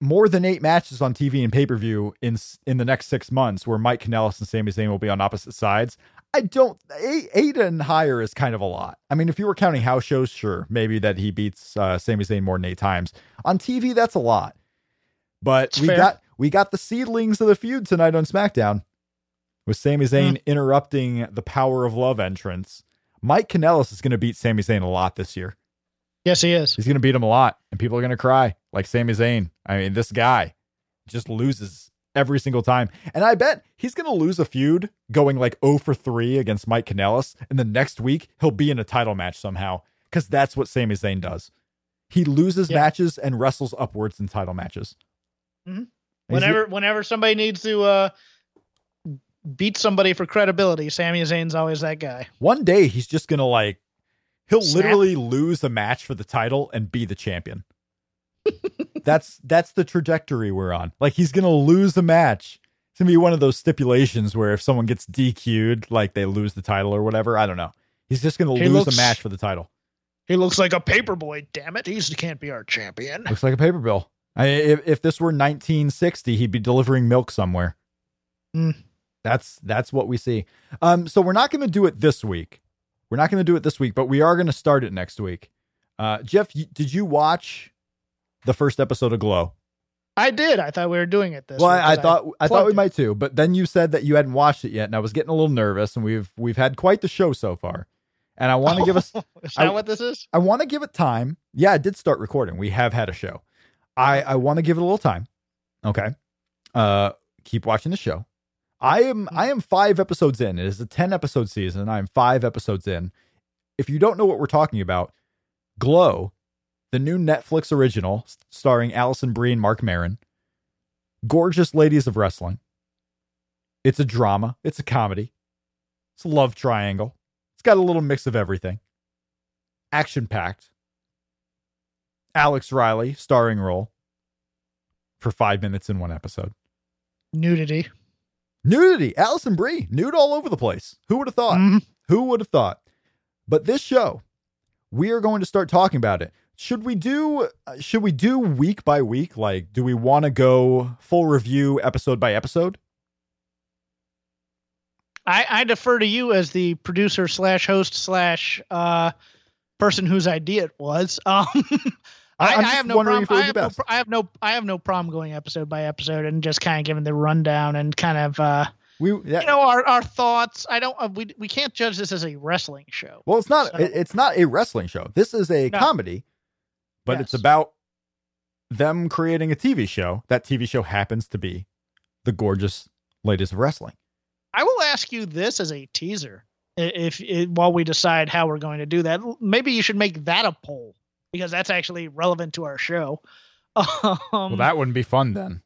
more than eight matches on TV and pay per view in in the next six months, where Mike Kanellis and Sami Zayn will be on opposite sides. I don't eight, eight and higher is kind of a lot. I mean, if you were counting house shows, sure, maybe that he beats uh, Sami Zayn more than eight times on TV. That's a lot. But it's we fair. got we got the seedlings of the feud tonight on SmackDown with Sami Zayn mm. interrupting the Power of Love entrance. Mike Kanellis is going to beat Sami Zayn a lot this year. Yes, he is. He's going to beat him a lot, and people are going to cry like Sami Zayn. I mean, this guy just loses every single time. And I bet he's going to lose a feud going like 0 for 3 against Mike Kanellis. And the next week, he'll be in a title match somehow because that's what Sami Zayn does. He loses yeah. matches and wrestles upwards in title matches. Mm-hmm. Whenever, whenever somebody needs to uh, beat somebody for credibility. Sami Zayn's always that guy. One day he's just gonna like he'll Snap. literally lose a match for the title and be the champion. that's that's the trajectory we're on. Like he's gonna lose a match. It's gonna be one of those stipulations where if someone gets DQ'd, like they lose the title or whatever. I don't know. He's just gonna He lose looks- a match for the title. He looks like a paperboy. Damn it, he can't be our champion. Looks like a paper bill. I, if if this were 1960, he'd be delivering milk somewhere. Hmm. That's that's what we see. Um, so we're not going to do it this week. We're not going to do it this week, but we are going to start it next week. Uh, Jeff, did you watch the first episode of Glow? I did. I thought we were doing it this. well, week, I, I thought I thought we it. might too, but then you said that you hadn't watched it yet, and I was getting a little nervous. And we've we've had quite the show so far, and I want to give us is that I- what this is? I want to give it time. Yeah, I did start recording. We have had a show. I I want to give it a little time. Okay. Uh keep watching the show. I am I am 5 episodes in. It is a 10 episode season. I am 5 episodes in. If you don't know what we're talking about, Glow, the new Netflix original starring Alison Brie and Marc Maron. Gorgeous ladies of wrestling. It's a drama, it's a comedy. It's a love triangle. It's got a little mix of everything action packed. Alex Riley, starring role for five minutes in one episode. Nudity. Nudity, Alison Brie, nude all over the place. Who would have thought? Mhm. Who would have thought? But this show, we are going to start talking about it. Should we do? Should we do week by week? Like, do we want to go full review episode by episode? I, I defer to you as the producer slash host slash uh, person whose idea it was. Um, I- I, have no problem. I have no, I have no. I have no problem going episode by episode and just kind of giving the rundown and kind of uh, We, yeah, you know our, our thoughts. I don't. Uh, we we can't judge this as a wrestling show. Well, it's not. So- it- it's not a wrestling show. This is a No. comedy, but it's about them creating a TV show. That TV show happens to be the gorgeous ladies of wrestling. I will ask you this as a teaser. If, if while we decide how we're going to do that, maybe you should make that a poll because that's actually relevant to our show. Um, well, that wouldn't be fun then.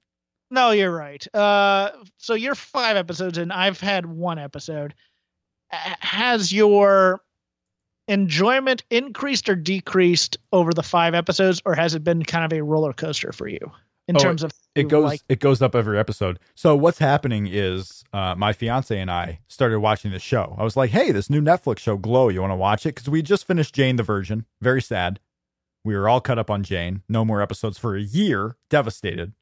No, you're right. Uh, so you're five episodes in. I've had one episode. Has your enjoyment increased or decreased over the five episodes, or has it been kind of a roller coaster for you in Oh, terms of It goes. like it goes up every episode. So what's happening is, uh, my fiance and I started watching the show. I was like, "Hey, this new Netflix show, Glow. You want to watch it?" Because we just finished Jane the Virgin. Very sad. We were all cut up on Jane. No more episodes for a year. Devastated.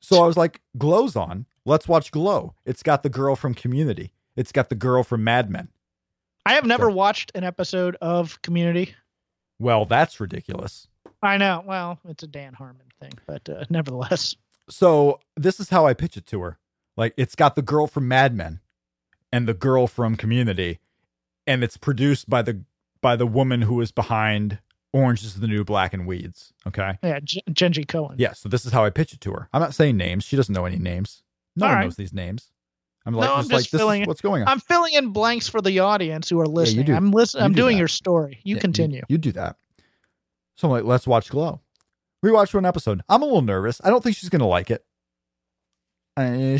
So I was like, Glow's on. Let's watch Glow. It's got the girl from Community. It's got the girl from Mad Men. I have never watched an episode of Community. Well, that's ridiculous. I know. Well, it's a Dan Harmon thing, but uh, nevertheless, So this is how I pitch it to her. Like it's got the girl from Mad Men and the girl from Community, and it's produced by the by the woman who is behind Orange is the New Black and Weeds. Okay. yeah, J- Jenji Kohan. Yeah. So this is how I pitch it to her. I'm not saying names. She doesn't know any names. No All one right. knows these names. I'm like, No, I'm just like just this filling is what's going on. I'm filling in blanks for the audience who are listening. do. I'm listening. I'm do doing that. your story. You Yeah, continue. You, do that. So I'm like, let's watch Glow. We watched one episode. I'm a little nervous. I don't think she's gonna like it.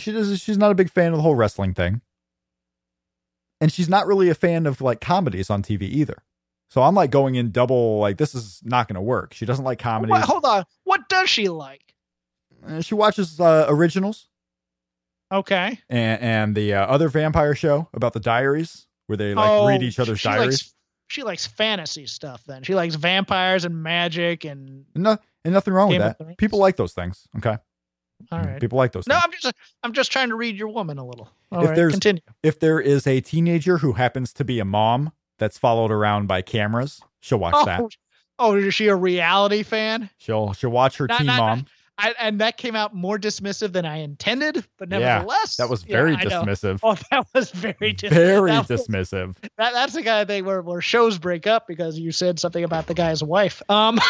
She does. She's not a big fan of the whole wrestling thing, and she's not really a fan of like comedies on TV either. So I'm like going in double. Like this is not gonna work. She doesn't like comedy. What, hold on. What does she like? Uh, she watches uh, originals Okay. and and the uh, other vampire show about the diaries where they like Oh, read each other's she diaries. Likes, she likes fantasy stuff. Then she likes vampires and magic and no, and nothing wrong Game with that. People like those things. Okay, all right. people like those. No, things. I'm just I'm just trying to read your woman a little. All If right, there's- continue. if there is a teenager who happens to be a mom that's followed around by cameras, she'll watch Oh, that. oh, is she a reality fan? She'll she'll watch her Not- teen not- mom. I, and that came out more dismissive than I intended, but Yeah, nevertheless, That was very I know. dismissive. Oh, that was very dis- very that was- dismissive. That, that's the kind of thing where, where shows break up because you said something about the guy's wife. Um,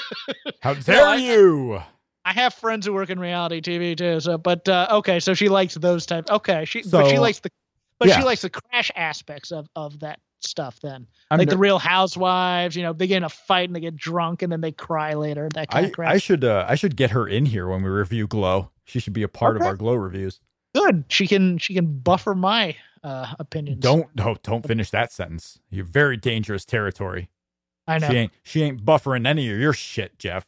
How dare I- you? I have friends who work in reality TV too. So, but uh, okay, so she likes those types. Okay, she but she likes the but Yeah. she likes the crash aspects of of that stuff. Then, I'm like the Real Housewives, you know, they get in a fight and they get drunk and then they cry later. That kind I, of crap. I should uh, I should get her in here when we review Glow. She should be a part of our Glow reviews. Good. She can she can buffer my uh opinions. Don't no, don't finish that sentence. You're very dangerous territory. I know. She ain't she ain't buffering any of your shit, Jeff.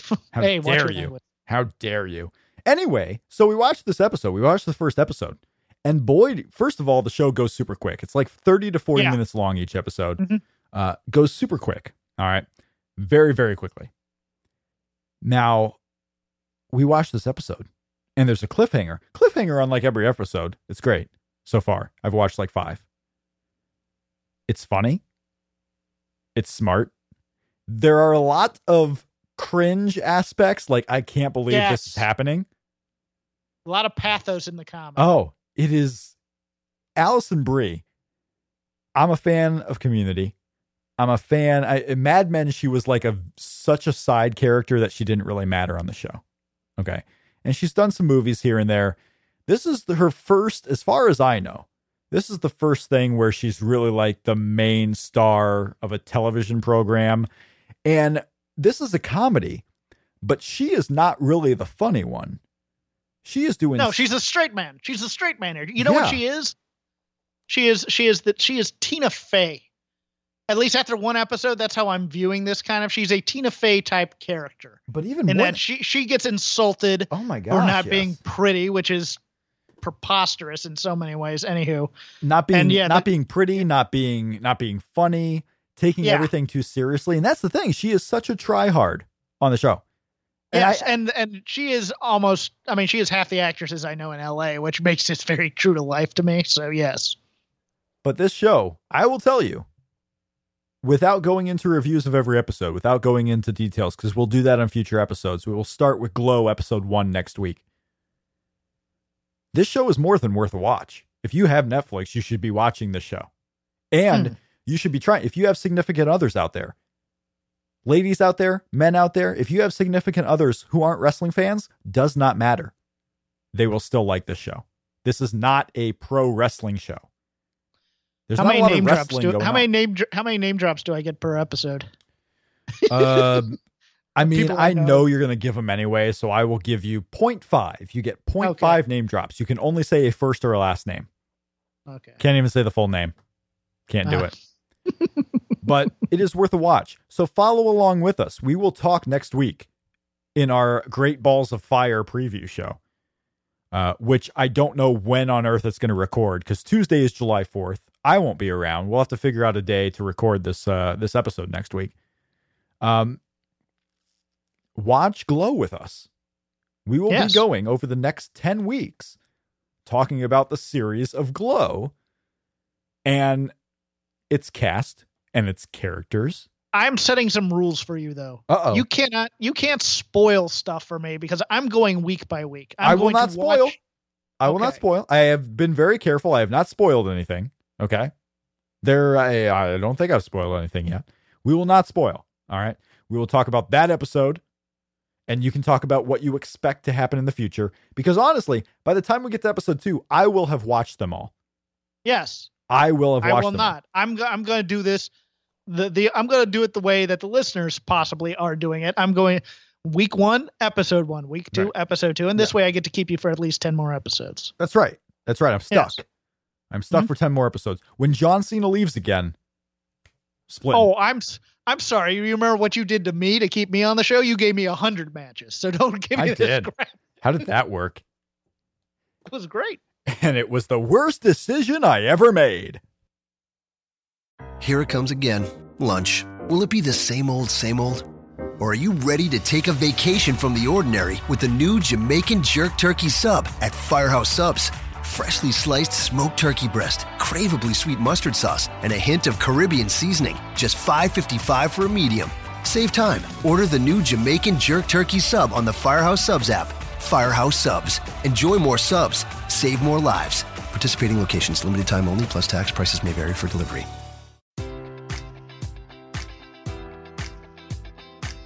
How Hey, dare you? language. How dare you? Anyway, so we watched this episode. We watched the first episode. And boy, first of all, the show goes super quick. It's like 30 to 40 Yeah. minutes long each episode. Mhm. Uh, goes super quick. All right. Very, very quickly. Now, we watched this episode and there's a cliffhanger. Cliffhanger on like every episode. It's great so far. I've watched like five. It's funny. It's smart. There are a lot of cringe aspects. Like, I can't believe this is happening. A lot of pathos in the comic. Oh, it is Alison Brie. I'm a fan of Community. I'm a fan. I, in Mad Men, she was like a such a side character that she didn't really matter on the show. Okay, and she's done some movies here and there. This is the, her first, as far as I know. This is the first thing where she's really like the main star of a television program, and this is a comedy, but she is not really the funny one. She is doing no, she's a straight man. She's a straight man here. You know Yeah. what she is? She is she is that she is Tina Fey. At least after one episode, that's how I'm viewing this kind of. She's a Tina Fey type character. But even more that she she gets insulted oh my god, for not being pretty, which is preposterous in so many ways. Anywho, not being yeah, not the- being pretty, not being not being funny, taking Yeah. everything too seriously, and that's the thing. She is such a tryhard on the show. And yes, I, and and she is almost. I mean, she is half the actresses I know in L.A., which makes this very true to life to me. So yes, but this show, I will tell you, without going into reviews of every episode, without going into details, because we'll do that on future episodes. We will start with Glow episode one next week. This show is more than worth a watch. If you have Netflix, you should be watching this show. And Hmm. you should be trying, if you have significant others out there, ladies out there, men out there, if you have significant others who aren't wrestling fans, does not matter. They will still like this show. This is not a pro wrestling show. There's how many name drops do how many on. name how many name drops do I get per episode? Um, I mean, People I know. know you're going to give them anyway, so I will give you 0.5. You get 0.5 name drops. You can only say a first or a last name. Okay, Can't even say the full name. Can't do Ah. it. But it is worth a watch. So follow along with us. We will talk next week in our Great Balls of Fire preview show, uh, which I don't know when on earth it's going to record because Tuesday is July 4th. I won't be around. We'll have to figure out a day to record this uh, this episode next week. Um, watch Glow with us. We will Yes. be going over the next 10 weeks talking about the series of Glow and its cast and its characters. I'm setting some rules for you though. Uh-oh. You cannot you can't spoil stuff for me because I'm going week by week. I'm I will not spoil. watch- I will not spoil. I have been very careful. I have not spoiled anything. Okay. There, I, I don't think I've spoiled anything yet. We will not spoil. All right. We will talk about that episode and you can talk about what you expect to happen in the future. Because honestly, by the time we get to episode two, I will have watched them all. Yes, I will have I will all. not. I'm I'm going to do this. The the I'm going to do it the way that the listeners possibly are doing it. I'm going week one, episode one, week two, Right. episode two, and this way I get to keep you for at least ten more episodes. That's right. That's right. I'm stuck. Yes. I'm stuck Mhm. for 10 more episodes. When John Cena leaves again, split. Oh, I'm I'm sorry. You remember what you did to me to keep me on the show? You gave me a hundred matches, so don't give me I this did. crap. How did that work? It was great. And it was the worst decision I ever made. Here it comes again. Lunch. Will it be the same old, same old? Or are you ready to take a vacation from the ordinary with the new Jamaican Jerk Turkey Sub at Firehouse Subs? Freshly sliced smoked turkey breast, craveably sweet mustard sauce, and a hint of Caribbean seasoning. Just $5.55 for a medium. Save time. Order the new Jamaican Jerk Turkey Sub on the Firehouse Subs app. Firehouse Subs. Enjoy more subs. Save more lives. Participating locations, limited time only, plus tax prices may vary for delivery.